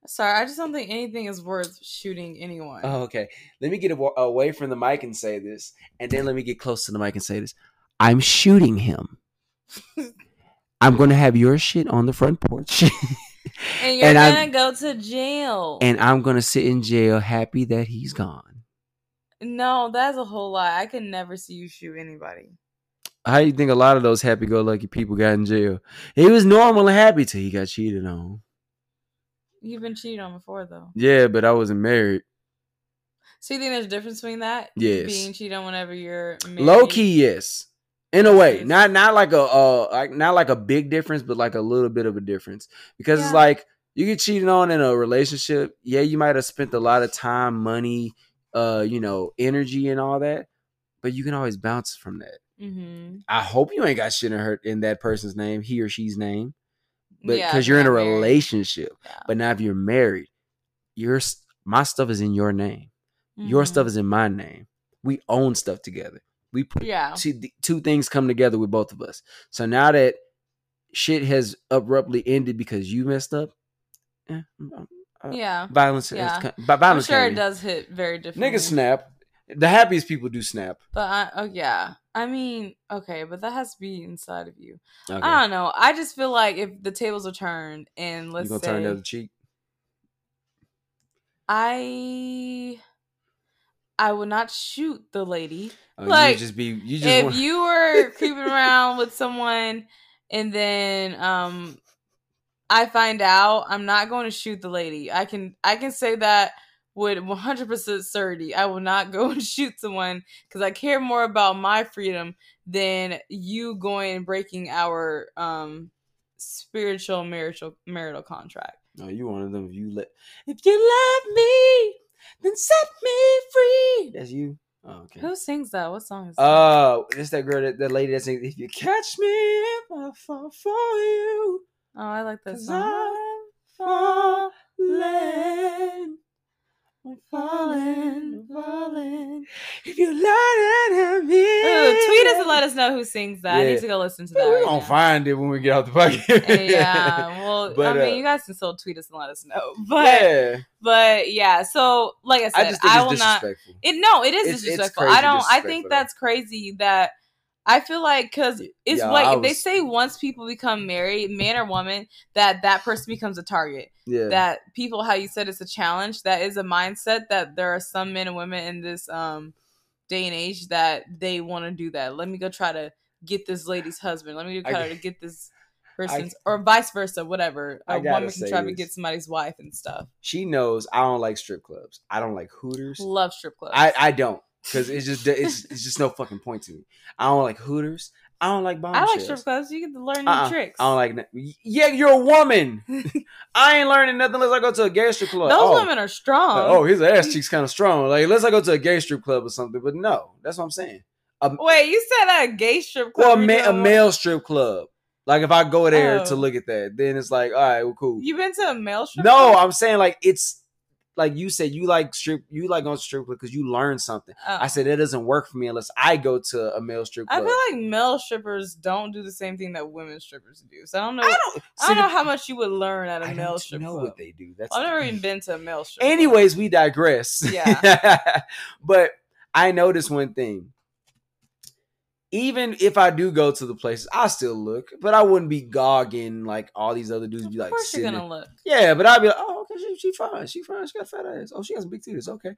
Sorry, I just don't think anything is worth shooting anyone. Oh, okay. Let me get away from the mic and say this, and then let me get close to the mic and say this. I'm shooting him. I'm going to have your shit on the front porch, and you're and gonna I'm- go to jail. and I'm going to sit in jail, happy that he's gone. No, that's a whole lot. I can never see you shoot anybody. How do you think a lot of those happy-go-lucky people got in jail? He was normal and happy till he got cheated on. You've been cheated on before, though. Yeah, but I wasn't married. So you think there's a difference between that? Yes. Being cheated on whenever you're married? Low key, yes. In a way, not not like a uh like not like a big difference, but like a little bit of a difference because it's like you get cheated on in a relationship. Yeah, you might have spent a lot of time, money, uh, you know, energy and all that, but you can always bounce from that. Mm-hmm. I hope you ain't got shit in her in that person's name, he or she's name, but because if you're in a married. relationship. Yeah. But now if you're married, your my stuff is in your name. Your Mhm. stuff is in my name. We own stuff together. We put Yeah. two, two things come together with both of us. So now that shit has abruptly ended because you messed up, eh, uh, Yeah. violence. Yeah. come- vi- I'm sure it does hit very differently. Niggas snap. The happiest people do snap. But I, oh yeah, I mean, okay, but that has to be inside of you. Okay. I don't know. I just feel like if the tables are turned and let's gonna say turn the other cheek? I, I would not shoot the lady. Oh, Like, you just be you just if want, you were creeping around with someone and then um I find out, I'm not going to shoot the lady. I can I can say that with 100% certainty. I will not go and shoot someone cuz I care more about my freedom than you going and breaking our um spiritual marital marital contract. No, you one of them. If you let, if you love me, then set me free. That's you. Oh, okay. Who sings that? What song is that? Uh, it's that girl, that, that lady that sings. If you catch me, if I fall for you, oh, I like that cause song. I'm falling. I'm falling, falling. If you learn at me. Ooh, tweet us and let us know who sings that. I need to go listen to that. Yeah, we're right gonna now. find it when we get out the podcast. yeah, well, But, I mean, uh, you guys can still tweet us and let us know. But yeah. but yeah, so like I I said, I, it's will not. It no, it is It's- it's disrespectful. crazy I don't. I think that's crazy that. I feel like because it's Yeah, like I they say once people become married, man or woman, that that person becomes a target. yeah. That people, how you said, it's a challenge. That is a mindset that there are some men and women in this um day and age that they want to do that. Let me go try to get this lady's husband. Let me go I try g- to get this person's, or vice versa, whatever. I A woman can try to get somebody's wife and stuff. she knows I don't like strip clubs. I don't like Hooters. Love strip clubs. I, I don't because it's just it's, it's just no fucking point to me. I don't like Hooters. I don't like I like strip clubs. You get to learn new Uh-uh. tricks. I don't like. n- Yeah, you're a woman. I ain't learning nothing unless I go to a gay strip club. Those oh. women are strong. Like, oh, his ass cheeks kind of strong. Like, let's I go to a gay strip club or something. But no, that's what I'm saying. Wait, you said a gay strip club? Well, a, ma- a male strip club. Like, if I go there Oh. to look at that, then it's like, all right, well, cool. You been to a male strip? no, club? I'm saying like it's like you said you like strip, you like going to strip club because you learn something. Oh. I said that doesn't work for me unless I go to a male strip club. I feel like male strippers don't do the same thing that women strippers do. So I don't know. I don't, I don't, know how much you would learn at a I male strip know club. what they do. That's I've never even been to a male strip. club. Anyways, we digress. Yeah. but I noticed one thing. Even if I do go to the places, I still look, but I wouldn't be gogging like all these other dudes. Be of like, course you're sitting gonna look. yeah, but I'd be like, oh, okay, she, she fine, she fine, she got fat ass. Oh, she has big titties. Okay.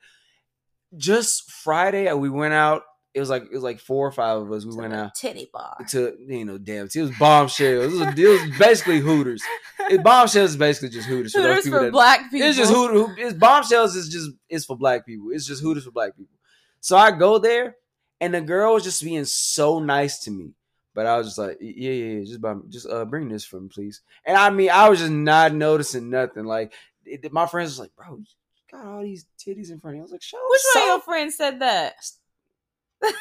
Just Friday, uh, we went out. It was like it was like four or five of us. We went out titty bar. to you know, damn, it was bombshells. It was, it was basically Hooters. It, bombshells is basically just Hooters. For those Hooters people for that, black people. it's just Hooters. It's bombshells is just it's for black people. It's just Hooters for black people. So I go there, and the girl was just being so nice to me. But I was just like, yeah, yeah, yeah just buy, me- just uh, bring this for me, please. And I mean, I was just not noticing nothing. Like it, my friends was like, bro, you got all these titties in front of you. I was like, show Which one of your friends said that?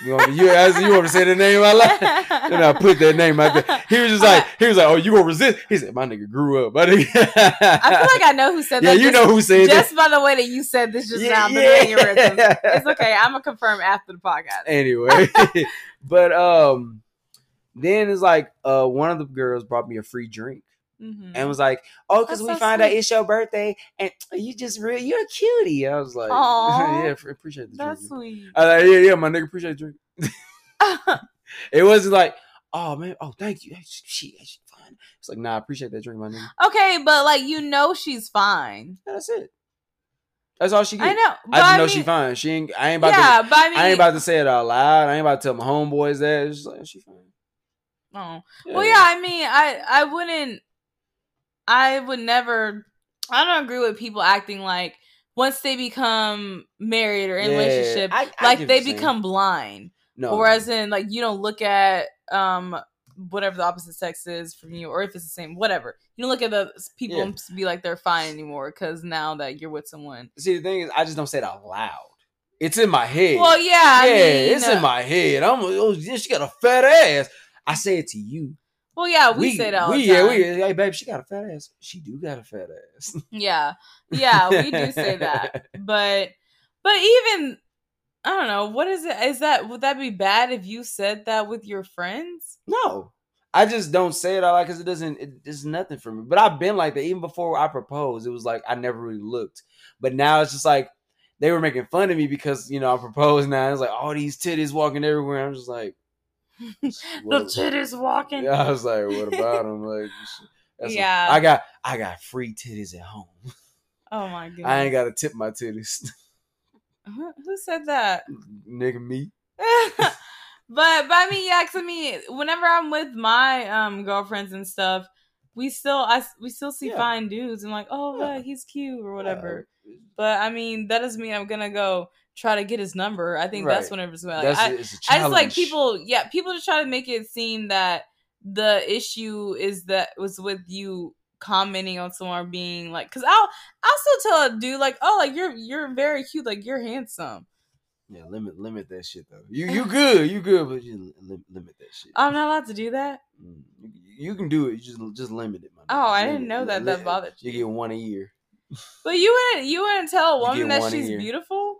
You want, me, you, you want me to say the name out loud? And I put that name out there. He was just like, he was like, oh, you gonna resist? He said, my nigga grew up. Nigga. I feel like I know who said yeah, that. you just, know who said just that. by the way that you said this just Yeah, now. The yeah. It's okay. I'm gonna confirm after the podcast. anyway but um then it's like uh one of the girls brought me a free drink Mhm. and was like oh because we so find out it's your birthday and you just real you're a cutie i was like Aw. yeah appreciate the That's drink sweet. I was like, yeah yeah my nigga appreciate the drink it wasn't like oh man oh thank you she, she, fine it's like nah i appreciate that drink my nigga okay, but like you know she's fine. Yeah, that's it that's all she I know. i just I know mean, she fine she ain't i ain't about yeah, to but I mean, I ain't about to say it out loud. I ain't about to tell my homeboys that. It's just like she fine. Oh. Well, yeah, I mean, I I wouldn't, I would never. I don't agree with people acting like once they become married or in Yeah, relationship, I- I like they become blind, no. or as in like you don't look at um whatever the opposite sex is from you, or if it's the same, whatever. You don't look at the people Yeah. and be like they're fine anymore because now that you're with someone. See, the thing is, I just don't say it out loud. It's in my head. Well, yeah, yeah, I mean, it's in my head. I'm oh, she got a fat ass. I say it to you. Well, yeah, we, say that we. Yeah, we, hey, babe, she got a fat ass. She do got a fat ass. Yeah, yeah, we do say that, but but even I don't know what is it. Is that would that be bad if you said that with your friends? No, I just don't say it out loud because it doesn't. It, it's nothing for me. But I've been like that even before I proposed. It was like I never really looked. But now it's just like they were making fun of me because you know I proposed. Now it's like all these titties walking everywhere. I'm just like, the titties walking. Yeah, I was like, what about them? Like, Yeah. I got I got free titties at home. Oh my god! I ain't got to tip my titties, Who, who said that? nigga. Me. but but I mean, yeah, 'cause I mean, whenever I'm with my um girlfriends and stuff, we still I we still see Yeah. fine dudes and like, oh, Yeah. look, he's cute or whatever. Yeah. But I mean, that doesn't mean I'm gonna go try to get his number. I think that's Right. whenever it's like, That's I, I just like people. Yeah, people just try to make it seem that the issue is that was with you commenting on someone being like, because I'll I'll still tell a dude like, oh, like you're you're very cute, like you're handsome. Yeah, limit limit that shit though. You you good, you good, but you limit, limit that shit. I'm not allowed to do that. Mm, You, can do it. You just just limit it. My Oh. I didn't it. know that Li- that bothered You you. get one a year. But you wouldn't you wouldn't tell a woman that she's year. beautiful?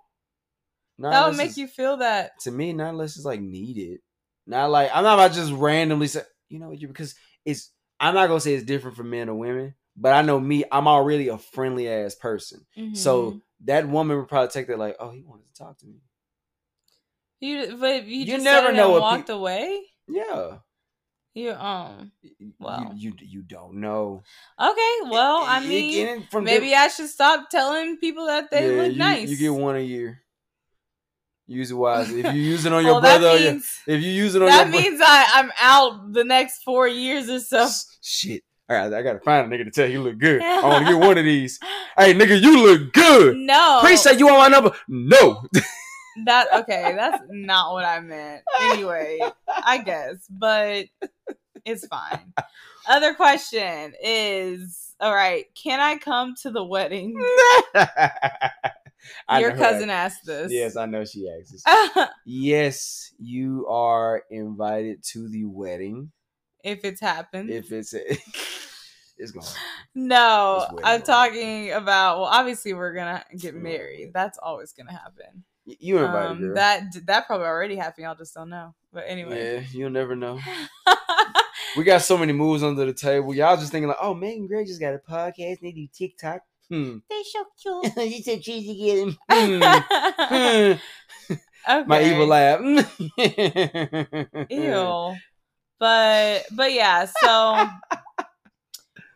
That would make you feel that. to me, not unless it's like needed. Not like I'm not about just randomly say, you know what, you because it's I'm not gonna say it's different for men or women, but I know me, I'm already a friendly ass person. Mm-hmm. So that woman would probably take that like, oh, he wanted to talk to me. you but you, You just never know what walked peop- away. Yeah. You um well You, you you don't know. okay. Well, I mean, from maybe diff- I should stop telling people that they Yeah, look you, nice. You get one a year. Use it wisely. If you use it on your that brother, or your- if you use it on that your bro- means I I'm out the next four years or so. shit. All right, I gotta find a nigga to tell you look good. I want to get one of these. Hey, nigga, you look good. No, Please say you want my number. No. that okay. That's not what I meant. Anyway, I guess, but it's fine. Other question is: All right, can I come to the wedding? Your cousin ask- asked this. Yes, I know she asked this. yes, you are invited to the wedding. if it's happened. If it's a, it's going. no, It's I'm talking about. Well, obviously, we're gonna get married. That's always gonna happen. You invited, Um, girl. that that probably already happened. Y'all just don't know. But anyway, Yeah, you'll never know. We got so many moves under the table. Y'all just thinking like, oh, Megan Gray just got a podcast. They do TikTok. Hmm. They so cute. you said cheesy, get him. Hmm. okay. My evil laugh. Ew. But but yeah, so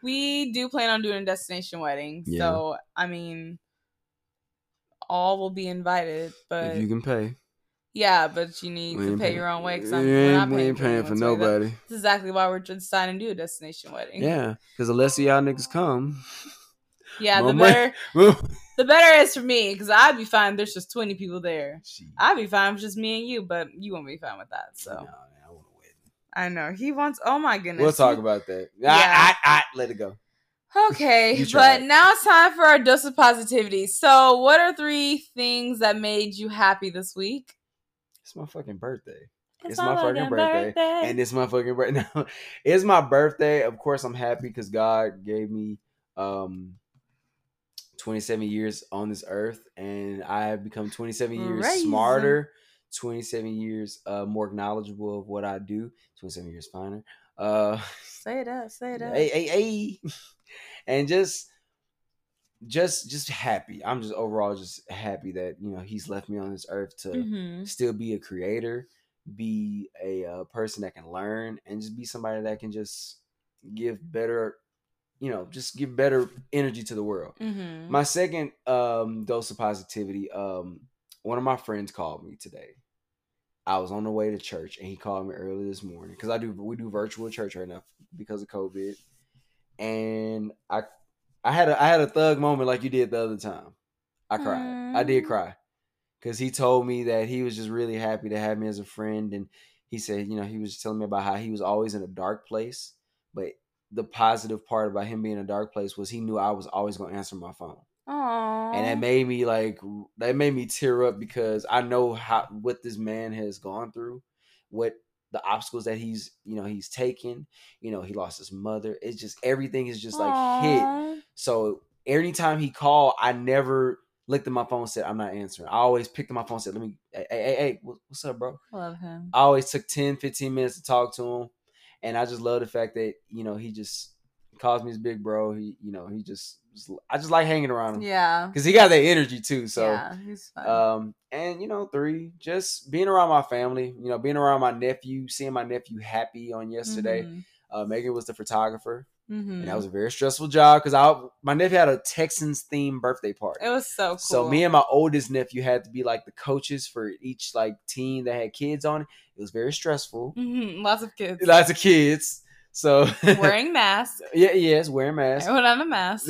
we do plan on doing a destination wedding. Yeah. So I mean all will be invited, but If you can pay. yeah, but you need to pay your own way because we we're not paying, ain't paying for anyone's way. That- nobody. That's exactly why we're deciding to do a destination wedding. Yeah, because the less of y'all niggas come, Yeah, the better the better is for me because I'd be fine. There's just 20 people there. she- I'd be fine with just me and you, but you won't be fine with that. So No, man, I know he wants. Oh my goodness. We'll talk about that. Yeah. I, I, I, let it go. Okay, but now it's time for our dose of positivity. So, what are three things that made you happy this week? It's my fucking birthday. It's my fucking birthday. And it's my fucking birthday. No, it's my birthday. Of course, I'm happy because God gave me um 27 years on this earth, and I have become 27 years Crazy. smarter, 27 years uh, more knowledgeable of what I do, 27 years finer. Uh, say it up, say it up. hey, hey, hey. and just just just happy i'm just overall just happy that you know he's left me on this earth to Mhm. still be a creator be a uh, person that can learn and just be somebody that can just give better you know just give better energy to the world. Mhm. my second um dose of positivity um one of my friends called me today. I was on the way to church and he called me early this morning because i do we do virtual church right now because of covid. And i i had a i had a thug moment like you did the other time. I cried. I did cry. Because he told me that he was just really happy to have me as a friend. And he said you know he was telling me about how he was always in a dark place but the positive part about him being in a dark place was he knew i was always going to answer my phone Aw. and that made me like that made me tear up because I know how what this man has gone through, what the obstacles that he's you know he's taken. You know he lost his mother. It's just everything is just like hit. So anytime he called, I never looked at my phone and said I'm not answering. I always picked up my phone and said let me hey hey hey, hey what's up bro? Love him. I always took 10, 15 minutes to talk to him. And I just love the fact that, you know, he just calls me his big bro. He, you know, he just, just I just like hanging around him. Yeah. Because he got that energy too. So yeah, he's fun. um and you know, three, just being around my family, you know, being around my nephew, seeing my nephew happy on yesterday. Mhm. Uh Megan was the photographer. Mhm. And that was a very stressful job because I my nephew had a Texans themed birthday party. It was so cool. So me and my oldest nephew had to be like the coaches for each like team that had kids on it. It was very stressful. Mhm. lots of kids Lots of kids. So wearing masks. yeah, yes, wearing masks. Everyone had a mask.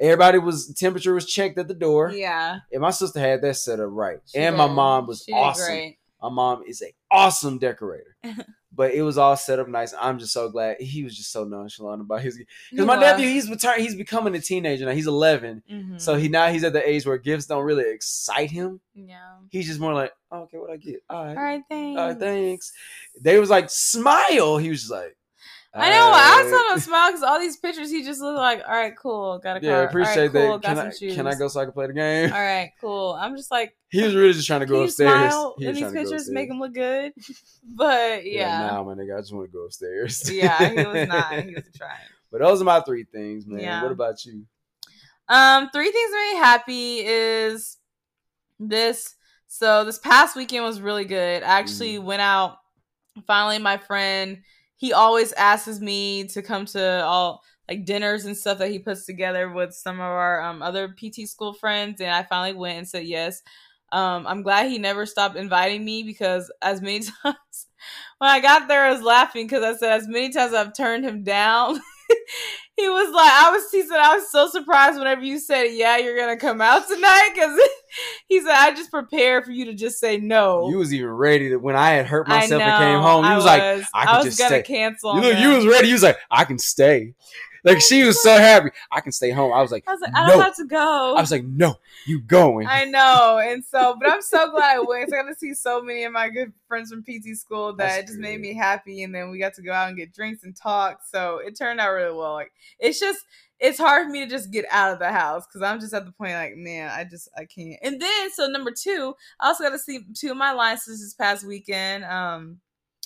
Everybody was temperature was checked at the door. Yeah. And my sister had that set up right. she and my mom was She did awesome. My mom is a awesome decorator. but it was all set up nice. I'm just so glad he was just so nonchalant about his because my was. nephew he's return he's becoming a teenager now. He's 11, Mhm. so he now he's at the age where gifts don't really excite him. yeah. He's just more like, oh, okay, what I get? All right, All right, thanks. all right, thanks. They was like smile. He was just like, I know. I was telling him smile because all these pictures, he just looked like, all right, cool, got a car. Yeah, appreciate right, cool, that. Got Can some I, shoes. can I go so I can play the game? All right, cool. I'm just like, He was really just trying to go upstairs. He in these trying to go pictures, make him look good? But yeah, Nah, my nigga, I just want to go upstairs. yeah, he was not. He was trying. but those are my three things, man. Yeah. What about you? Um, three things that made me happy is this. So this past weekend was really good. I actually Mm. went out. Finally, my friend. He always asks me to come to all like dinners and stuff that he puts together with some of our um, other PT school friends, and I finally went and said yes. Um, I'm glad he never stopped inviting me because as many times when I got there, I was laughing because I said as many times I've turned him down. he was like, I was. He said I was so surprised whenever you said, "Yeah, you're gonna come out tonight," because he said I just prepared for you to just say no. You was even ready to when I had hurt myself and came home. You I was like, I I, was just gonna stay. cancel. you look, you was ready. You was like, I can stay. Like she was so happy. I can stay home. I was like, I was like, I don't no. have to go. I was like, no, you going. I know, and so, but I'm so glad I went. I got to see so many of my good friends from PT school that That's it just made me happy. And then we got to go out and get drinks and talk. So it turned out really well. Like it's just, it's hard for me to just get out of the house because I'm just at the point like, man, I just I can't. And then so number two, I also got to see two of my licenses this past weekend. Um,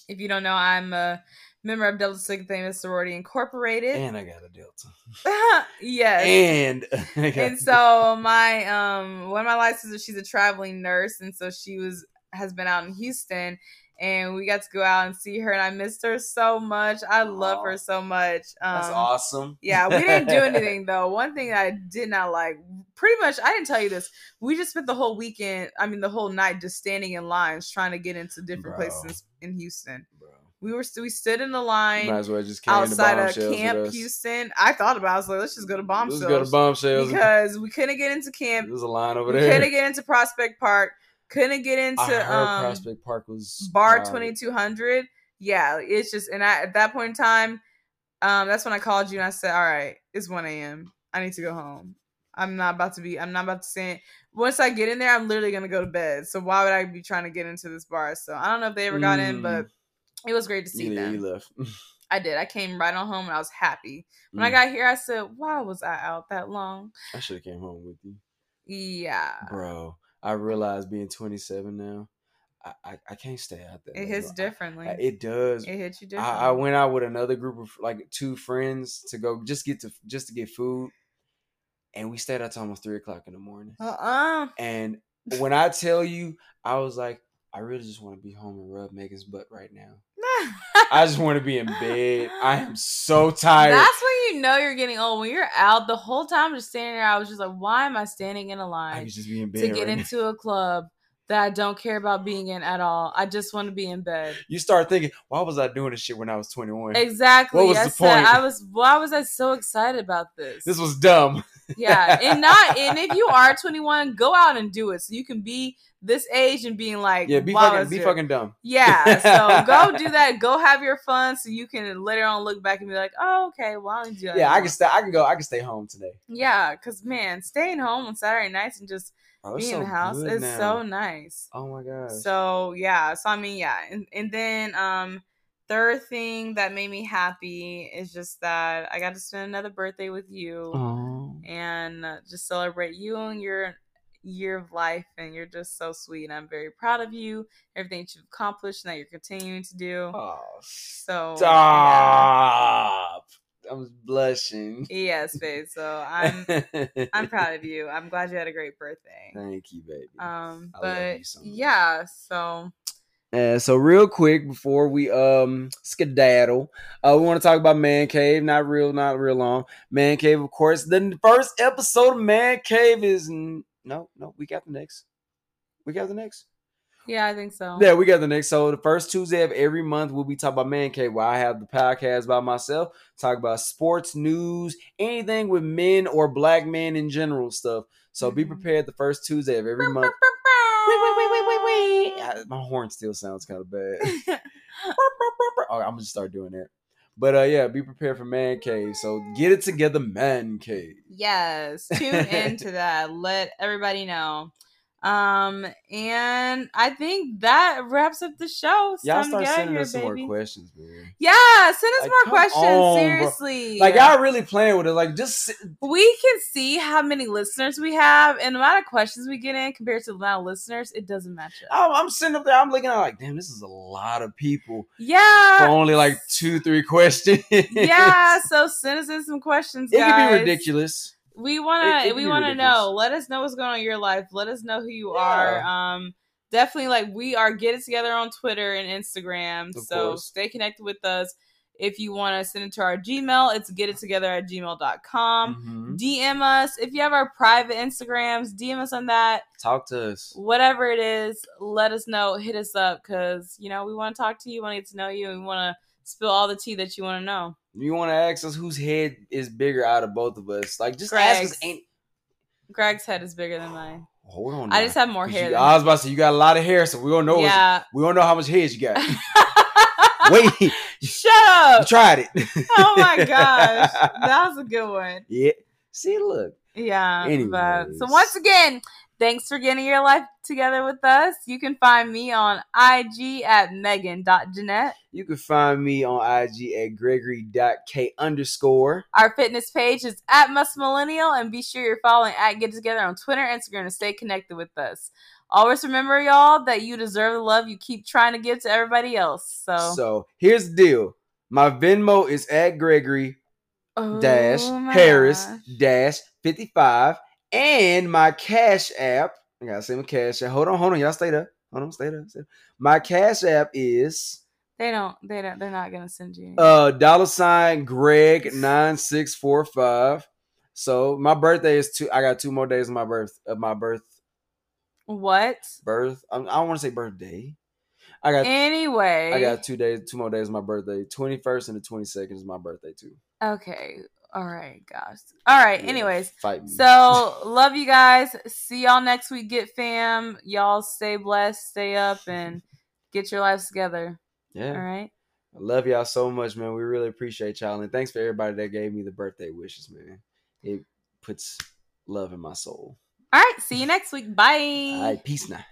if you don't know, I'm a member of Delta Sigma Theta Sorority Incorporated. and I got a Delta. yes And and so my um one of my licenses she's a traveling nurse and so she was has been out in houston and we got to go out and see her and i missed her so much i love her so much um that's awesome. yeah we didn't do anything though one thing that i did not like pretty much i didn't tell you this we just spent the whole weekend i mean the whole night just standing in lines trying to get into different Bro. places in houston Bro. we were we stood in the line Might as well just outside of camp houston i thought about it. i was like let's just go to bombshells Let's go to bombshells. because we couldn't get into camp. There's a line over We there. couldn't get into Prospect Park. Couldn't get into I um, Prospect Park was Bar crowded. twenty two hundred. Yeah, it's just and I, at that point in time, um, that's when I called you and I said, "All right, it's one a.m. I need to go home. I'm not about to be. I'm not about to say. Once I get in there, I'm literally gonna go to bed. So why would I be trying to get into this bar? So I don't know if they ever got in, Mm. but it was great to see Yeah, them. you left. I did. I came right on home and I was happy. When I Mm. got here, I said, "Why was I out that long?" I should have came home with you, Yeah. bro. I realize being 27 now, I I, I can't stay out there. It hits differently. It, it does. It hits you differently. I, I went out with another group of like two friends to go just get to just to get food, and we stayed out till almost three o'clock in the morning. Uh-uh. And when I tell you, I was like, I really just want to be home and rub Megan's butt right now. I just want to be in bed. I am so tired. That's when you know you're getting old. When you're out the whole time just standing there, I was just like, why am I standing in a line could just be in to get right now. into a club that I don't care about being in at all? I just want to be in bed. You start thinking, why was I doing this shit when I was 21? Exactly. What was I the said point? I was why was I so excited about this? This was dumb. yeah. And not and if you are 21, go out and do it. So you can be this age and being like, Yeah, be fucking, be fucking dumb. Yeah, so go do that. Go have your fun, so you can later on look back and be like, "Oh, okay, well, I didn't do that." Yeah, I can stay. I can go. I can stay home today. Yeah, because man, staying home on Saturday nights and just Oh, being in the house is now. so nice. Oh my gosh. So yeah, so I mean, yeah, and and then um, third thing that made me happy is just that I got to spend another birthday with you Oh. and uh, just celebrate you and your year of life, and you're just so sweet. I'm very proud of you, everything that you've accomplished and that you're continuing to do. Oh, So yeah. I'm blushing. Yes, babe. So I'm I'm proud of you. I'm glad you had a great birthday. Thank you, baby. Um, I but so yeah, so Uh, so real quick before we um skedaddle, uh, we want to talk about Man Cave. Not real, not real long. Man Cave, of course. The first episode of Man Cave is no, no. We got the next. We got the next. yeah, I think so. Yeah, we got the next. So the first Tuesday of every month, we'll be talking about Man Cave, where I have the podcast by myself, talk about sports, news, anything with men or black men in general stuff. So be Mhm. prepared the first Tuesday of every month. Wait, wait, wait, wait, wait, wait. My horn still sounds kind of bad. oh, I'm gonna start doing that. But uh, yeah, be prepared for Man Cave. So get it together, Man Cave. yes, tune into that. Let everybody know. Um, and I think that wraps up the show. Y'all time start sending here, us some baby. more questions, man. Yeah, send us Like, more questions. on, bro. seriously, Like y'all really playing with it. Like just we can see how many listeners we have and the amount of questions we get in compared to the amount of listeners. It doesn't match up. I'm, I'm sitting up there. I'm looking at like, damn, this is a lot of people Yeah, for only like two, three questions. yeah. So send us in some questions, it guys. can be ridiculous. We wanna we wanna know. Let us know what's going on in your life. Let us know who you Yeah. are. Um definitely like we are get it together on Twitter and Instagram. Of so course. stay connected with us. If you want to send it to our Gmail, it's get it together at gmail.com. Mhm. DM us. If you have our private Instagrams, DM us on that. Talk to us. Whatever it is, let us know. Hit us up because, you know, we want to talk to you, want to get to know you, and we want to spill all the tea that you want to know. You want to ask us whose head is bigger out of both of us? Like just ask us. Ain't Greg's head is bigger than mine. Oh, hold on. I now. just have more hair You- I was about to say you got a lot of hair, so we don't know. Yeah. We don't know how much hair you got. Wait, Shut up. tried it. oh my gosh. That was a good one. yeah. See, look. Yeah. But, so once again, thanks for getting your life together with us. You can find me on IG at Megan.Jeanette. You can find me on IG at Gregory.K underscore. Our fitness page is at Muscle Millennial, and be sure you're following at Get Together on Twitter and Instagram to stay connected with us. Always remember, y'all, that you deserve the love you keep trying to give to everybody else. So, So here's the deal. My Venmo is at Gregory oh dash Oh my Harris gosh. dash 55. And my Cash App. I gotta say my Cash App. Hold on, hold on. Y'all stay there. Hold on, stay there. Stay there. My Cash App is They don't. They don't. They're not gonna send you. uh dollar sign Greg nine six four five. So my birthday is two. I got two more days of my birth of my birth what? birth. I, I don't want to say birthday. I got Anyway. I got two days, two more days of my birthday. Twenty first and the twenty second is my birthday too. Okay. All right, gosh. All right. Yeah, Anyways, so love you guys. See y'all next week. Get fam. Y'all stay blessed. Stay up and get your lives together. yeah, All right. I love y'all so much, man. We really appreciate y'all, and thanks for everybody that gave me the birthday wishes, man. It puts love in my soul. All right. See you next week. Bye. All right, peace now.